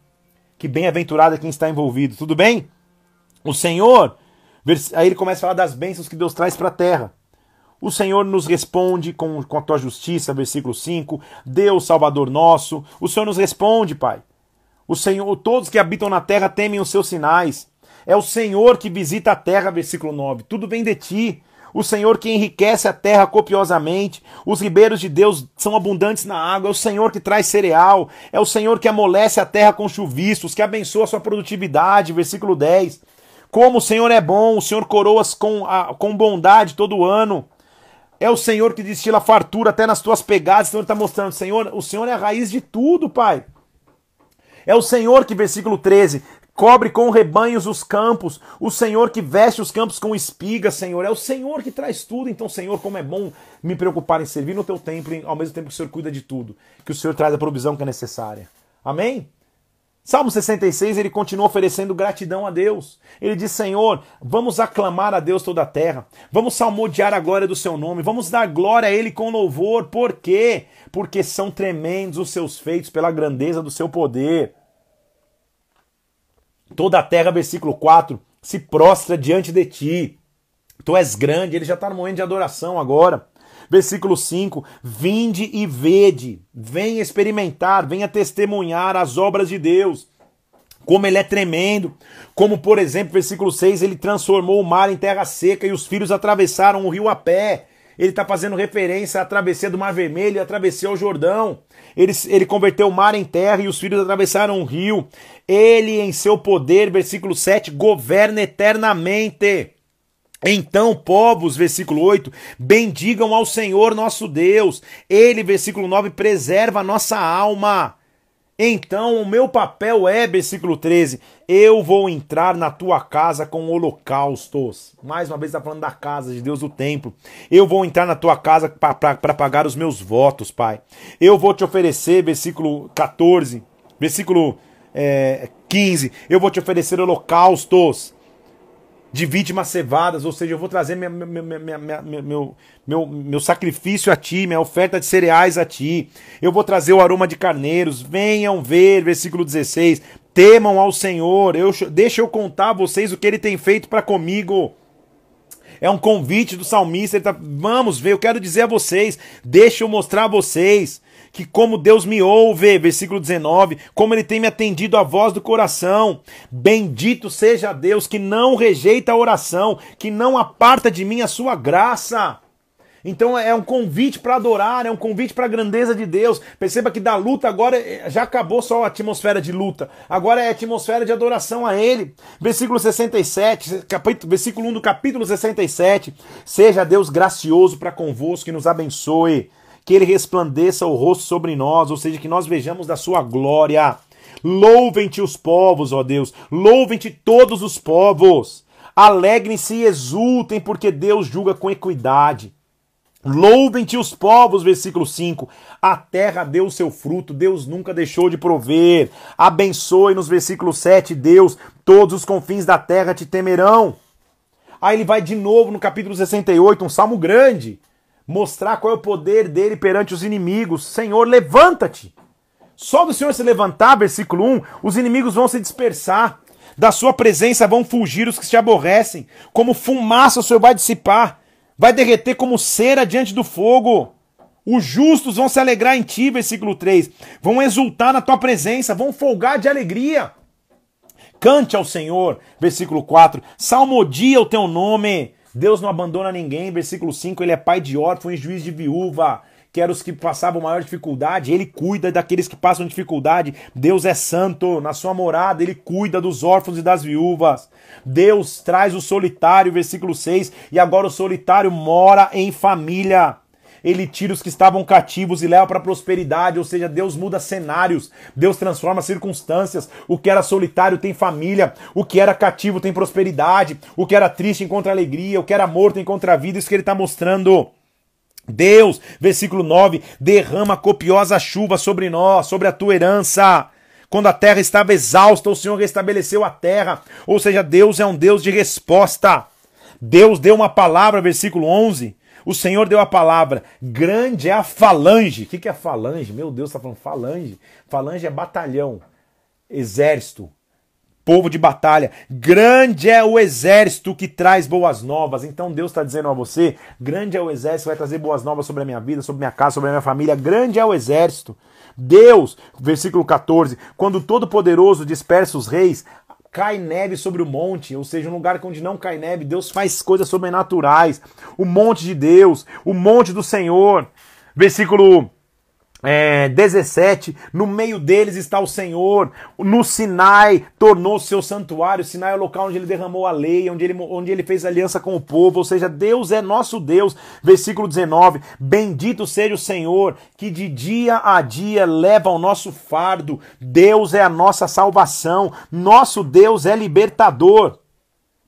que bem-aventurado é quem está envolvido. Tudo bem? O Senhor, aí ele começa a falar das bênçãos que Deus traz para a terra. O Senhor nos responde com, com a tua justiça, versículo 5. Deus, Salvador nosso. O Senhor nos responde, Pai. O Senhor, todos que habitam na terra temem os seus sinais. É o Senhor que visita a terra, versículo 9. Tudo vem de ti o Senhor que enriquece a terra copiosamente, os ribeiros de Deus são abundantes na água, é o Senhor que traz cereal, é o Senhor que amolece a terra com chuviscos, que abençoa a sua produtividade, versículo 10. Como o Senhor é bom, o Senhor coroas com, a, com bondade todo ano. É o Senhor que destila fartura até nas tuas pegadas. Então ele está mostrando, Senhor, o Senhor é a raiz de tudo, Pai. É o Senhor que, versículo 13, Cobre com rebanhos os campos, o Senhor que veste os campos com espigas, Senhor. É o Senhor que traz tudo. Então, Senhor, como é bom me preocupar em servir no teu templo, ao mesmo tempo que o Senhor cuida de tudo, que o Senhor traz a provisão que é necessária. Amém? Salmo 66, ele continua oferecendo gratidão a Deus. Ele diz: Senhor, vamos aclamar a Deus toda a terra, vamos salmodiar a glória do seu nome, vamos dar glória a Ele com louvor. Por quê? Porque são tremendos os seus feitos pela grandeza do seu poder. Toda a terra, versículo 4, se prostra diante de ti. Tu és grande, ele já está no momento de adoração agora. Versículo 5: Vinde e vede, venha experimentar, venha testemunhar as obras de Deus, como ele é tremendo. Como, por exemplo, versículo 6, ele transformou o mar em terra seca e os filhos atravessaram o rio a pé. Ele está fazendo referência à travessia do Mar Vermelho e à travessia ao Jordão. Ele, ele converteu o mar em terra e os filhos atravessaram o rio. Ele, em seu poder, versículo 7, governa eternamente. Então, povos, versículo 8, bendigam ao Senhor nosso Deus. Ele, versículo 9, preserva a nossa alma. Então, o meu papel é, versículo 13, eu vou entrar na tua casa com holocaustos. Mais uma vez está falando da casa de Deus, do templo. Eu vou entrar na tua casa para pagar os meus votos, Pai. Eu vou te oferecer, versículo 14, versículo é, 15, eu vou te oferecer holocaustos de vítimas cevadas, ou seja, eu vou trazer minha, minha, minha, meu, meu, meu sacrifício a ti, minha oferta de cereais a ti, eu vou trazer o aroma de carneiros, venham ver, versículo 16, temam ao Senhor, eu, deixa eu contar a vocês o que ele tem feito para comigo. É um convite do salmista, ele tá, vamos ver, eu quero dizer a vocês, deixa eu mostrar a vocês que como Deus me ouve, versículo 19, como ele tem me atendido à voz do coração. Bendito seja Deus que não rejeita a oração, que não aparta de mim a sua graça. Então é um convite para adorar, é um convite para a grandeza de Deus. Perceba que da luta agora eh, já acabou só a atmosfera de luta, agora é a atmosfera de adoração a Ele. Versículo 67, capítulo, versículo 1 do capítulo 67. Seja Deus gracioso para convosco, que nos abençoe que ele resplandeça o rosto sobre nós, ou seja, que nós vejamos da sua glória. Louvem-te os povos, ó Deus, louvem-te todos os povos. Alegrem-se e exultem, porque Deus julga com equidade. Louvem-te os povos, versículo 5. A terra deu seu fruto, Deus nunca deixou de prover. Abençoe nos versículo 7, Deus, todos os confins da terra te temerão. Aí ele vai de novo no capítulo 68, um salmo grande mostrar qual é o poder dele perante os inimigos. Senhor, levanta-te. Só do Senhor se levantar, versículo 1, os inimigos vão se dispersar. Da sua presença vão fugir os que te aborrecem. Como fumaça o Senhor vai dissipar. Vai derreter como cera diante do fogo. Os justos vão se alegrar em ti, versículo 3. Vão exultar na tua presença, vão folgar de alegria. Cante ao Senhor, versículo 4. Salmodia o teu nome. Deus não abandona ninguém. Versículo 5, ele é pai de órfão e juiz de viúva. que eram os que passavam maior dificuldade, ele cuida daqueles que passam dificuldade. Deus é santo, na sua morada ele cuida dos órfãos e das viúvas. Deus traz o solitário, versículo 6, e agora o solitário mora em família ele tira os que estavam cativos e leva para a prosperidade, ou seja, Deus muda cenários, Deus transforma circunstâncias. O que era solitário tem família, o que era cativo tem prosperidade, o que era triste encontra alegria, o que era morto encontra vida. Isso que ele está mostrando. Deus, versículo 9, derrama copiosa chuva sobre nós, sobre a tua herança. Quando a terra estava exausta, o Senhor restabeleceu a terra. Ou seja, Deus é um Deus de resposta. Deus deu uma palavra, versículo 11. O Senhor deu a palavra. Grande é a falange. O que é falange? Meu Deus, está falando falange. Falange é batalhão, exército, povo de batalha. Grande é o exército que traz boas novas. Então Deus está dizendo a você: grande é o exército que vai trazer boas novas sobre a minha vida, sobre minha casa, sobre a minha família. Grande é o exército. Deus, versículo 14: quando Todo-Poderoso dispersa os reis, cai neve sobre o monte, ou seja, um lugar onde não cai neve, Deus faz coisas sobrenaturais. O monte de Deus, o monte do Senhor. Versículo é, 17, no meio deles está o Senhor, no Sinai tornou seu santuário, o Sinai é o local onde ele derramou a lei, onde ele, onde ele fez aliança com o povo, ou seja, Deus é nosso Deus. Versículo 19: Bendito seja o Senhor, que de dia a dia leva o nosso fardo, Deus é a nossa salvação, nosso Deus é libertador,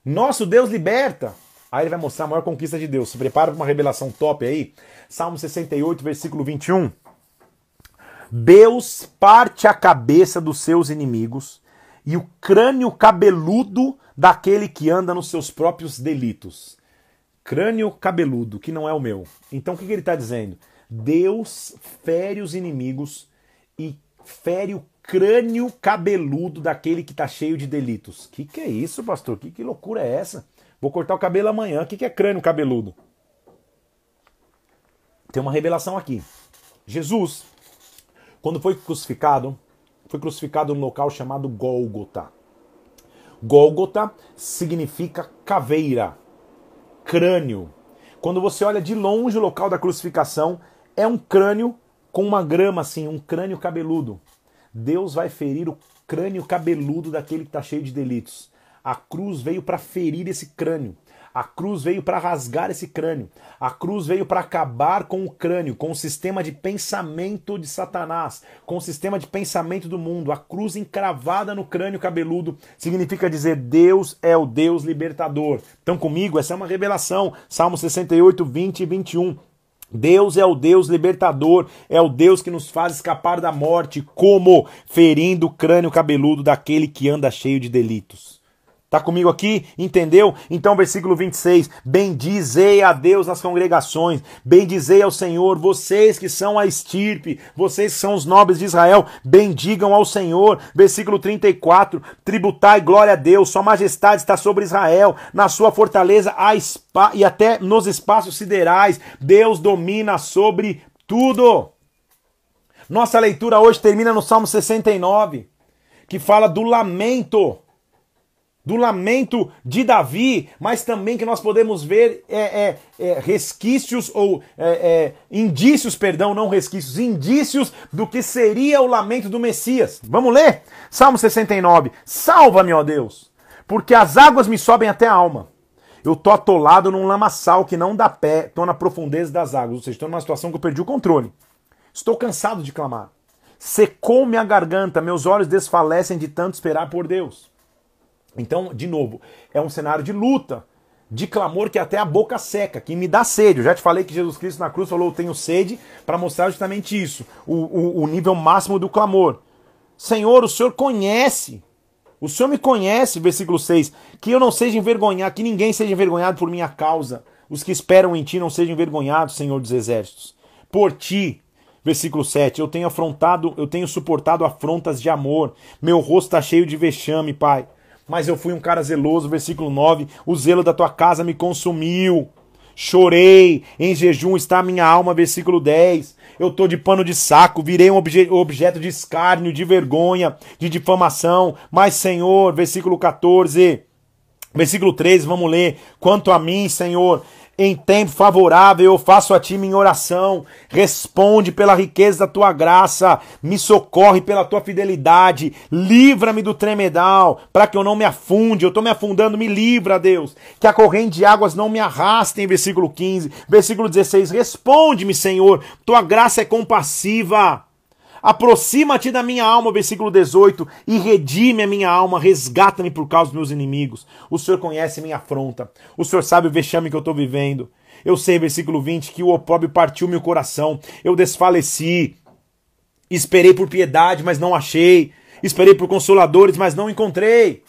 nosso Deus liberta. Aí ele vai mostrar a maior conquista de Deus. Se prepara para uma revelação top aí. Salmo 68, versículo 21. Deus parte a cabeça dos seus inimigos e o crânio cabeludo daquele que anda nos seus próprios delitos. Crânio cabeludo, que não é o meu. Então o que, ele está dizendo? Deus fere os inimigos e fere o crânio cabeludo daquele que está cheio de delitos. Que que é isso, pastor? Que, que loucura é essa? Vou cortar o cabelo amanhã. O que, que é crânio cabeludo? Tem uma revelação aqui. Jesus quando foi crucificado, foi crucificado num local chamado Gólgota. Gólgota significa caveira, crânio. Quando você olha de longe o local da crucificação, é um crânio com uma grama assim, um crânio cabeludo. Deus vai ferir o crânio cabeludo daquele que está cheio de delitos. A cruz veio para ferir esse crânio. A cruz veio para rasgar esse crânio. A cruz veio para acabar com o crânio, com o sistema de pensamento de Satanás, com o sistema de pensamento do mundo. A cruz encravada no crânio cabeludo significa dizer Deus é o Deus libertador. Então, comigo, essa é uma revelação. Salmo 68, 20 e 21. Deus é o Deus libertador, é o Deus que nos faz escapar da morte, como ferindo o crânio cabeludo daquele que anda cheio de delitos. Tá comigo aqui? Entendeu? Então, versículo 26. Bendizei a Deus nas congregações, bendizei ao Senhor, vocês que são a estirpe, vocês que são os nobres de Israel, bendigam ao Senhor. Versículo 34. Tributai glória a Deus, sua majestade está sobre Israel, na sua fortaleza há spa... e até nos espaços siderais, Deus domina sobre tudo. Nossa leitura hoje termina no Salmo 69, que fala do lamento do lamento de Davi, mas também que nós podemos ver é, é, é, resquícios ou é, é, indícios, perdão, não resquícios, indícios do que seria o lamento do Messias. Vamos ler? Salmo 69. Salva-me, ó Deus, porque as águas me sobem até a alma. Eu tô atolado num lamaçal que não dá pé, tô na profundeza das águas, ou seja, estou numa situação que eu perdi o controle. Estou cansado de clamar. Secou minha garganta, meus olhos desfalecem de tanto esperar por Deus. Então, de novo, é um cenário de luta, de clamor que até a boca seca, que me dá sede. Eu já te falei que Jesus Cristo na cruz falou: Eu tenho sede, para mostrar justamente isso, o, o, o nível máximo do clamor. Senhor, o Senhor conhece, o Senhor me conhece, versículo 6, que eu não seja envergonhado, que ninguém seja envergonhado por minha causa. Os que esperam em ti não sejam envergonhados, Senhor dos exércitos. Por ti, versículo 7, eu tenho afrontado, eu tenho suportado afrontas de amor. Meu rosto está cheio de vexame, Pai mas eu fui um cara zeloso, versículo 9, o zelo da tua casa me consumiu. Chorei, em jejum está a minha alma, versículo 10. Eu tô de pano de saco, virei um obje objeto de escárnio, de vergonha, de difamação. Mas, Senhor, versículo 14, versículo 13, vamos ler. Quanto a mim, Senhor, Em tempo favorável eu faço a ti minha oração. Responde pela riqueza da tua graça. Me socorre pela tua fidelidade. Livra-me do tremedal, para que eu não me afunde. Eu estou me afundando, me livra, Deus. Que a corrente de águas não me arraste. Em versículo 15. Versículo 16. Responde-me, Senhor. Tua graça é compassiva. Aproxima-te da minha alma, versículo 18, e redime a minha alma, resgata-me por causa dos meus inimigos. O Senhor conhece minha afronta, o Senhor sabe o vexame que eu estou vivendo. Eu sei, versículo 20, que o opróbrio partiu meu coração, eu desfaleci. Esperei por piedade, mas não achei. Esperei por consoladores, mas não encontrei.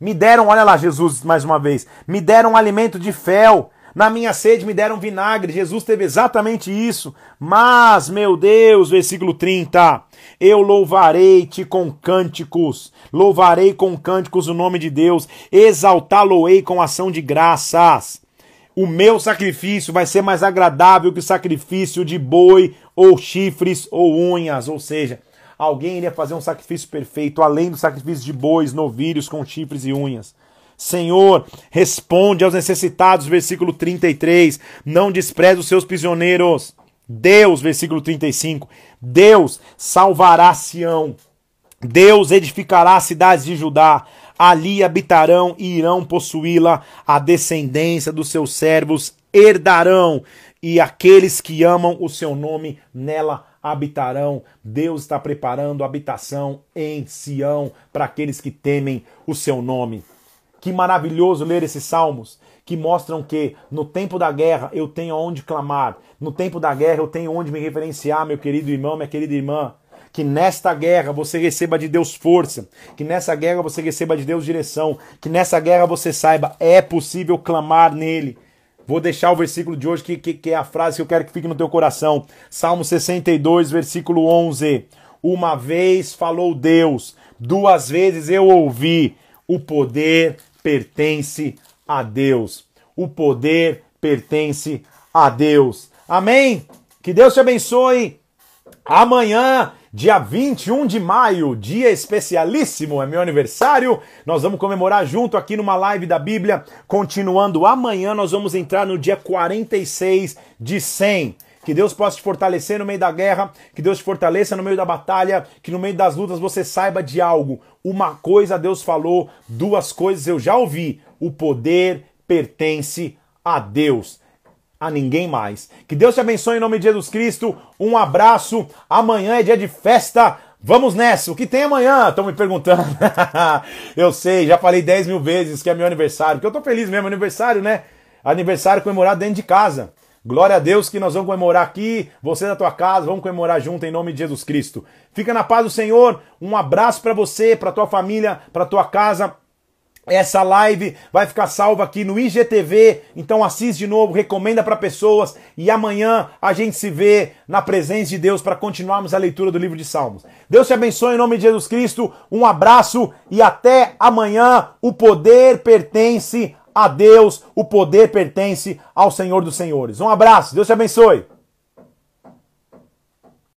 Me deram, olha lá, Jesus, mais uma vez, me deram alimento de fel, na minha sede me deram vinagre. Jesus teve exatamente isso. Mas, meu Deus, versículo 30. Eu louvarei-te com cânticos. Louvarei com cânticos o nome de Deus. Exaltá-lo-ei com ação de graças. O meu sacrifício vai ser mais agradável que o sacrifício de boi ou chifres ou unhas. Ou seja, alguém iria fazer um sacrifício perfeito, além do sacrifício de bois, novilhos com chifres e unhas. Senhor, responde aos necessitados, versículo 33. Não despreze os seus prisioneiros. Deus, versículo 35. Deus salvará Sião. Deus edificará as cidades de Judá. Ali habitarão e irão possuí-la. A descendência dos seus servos herdarão. E aqueles que amam o seu nome nela habitarão. Deus está preparando habitação em Sião para aqueles que temem o seu nome. Que maravilhoso ler esses salmos que mostram que no tempo da guerra eu tenho onde clamar, no tempo da guerra eu tenho onde me referenciar, meu querido irmão, minha querida irmã. Que nesta guerra você receba de Deus força, que nessa guerra você receba de Deus direção, que nessa guerra você saiba, é possível clamar nele. Vou deixar o versículo de hoje, que, que, que é a frase que eu quero que fique no teu coração. Salmo 62, versículo 11. Uma vez falou Deus, duas vezes eu ouvi, o poder pertence a Deus. O poder pertence a Deus. Amém? Que Deus te abençoe. Amanhã, dia 21 de maio, dia especialíssimo, é meu aniversário. Nós vamos comemorar junto aqui numa live da Bíblia. Continuando amanhã, nós vamos entrar no dia 46 de 100. Que Deus possa te fortalecer no meio da guerra, que Deus te fortaleça no meio da batalha, que no meio das lutas você saiba de algo. Uma coisa Deus falou, duas coisas eu já ouvi. O poder pertence a Deus, a ninguém mais. Que Deus te abençoe em nome de Jesus Cristo. Um abraço. Amanhã é dia de festa. Vamos nessa. O que tem amanhã? Estão me perguntando. eu sei, já falei 10 mil vezes que é meu aniversário. Porque eu tô feliz mesmo, aniversário, né? Aniversário comemorado dentro de casa. Glória a Deus que nós vamos comemorar aqui, você da tua casa, vamos comemorar junto em nome de Jesus Cristo. Fica na paz do Senhor. Um abraço para você, para tua família, para tua casa. Essa live vai ficar salva aqui no IGTV, então assiste de novo, recomenda para pessoas e amanhã a gente se vê na presença de Deus para continuarmos a leitura do livro de Salmos. Deus te abençoe em nome de Jesus Cristo. Um abraço e até amanhã. O poder pertence a Deus, o poder pertence ao Senhor dos Senhores. Um abraço, Deus te abençoe.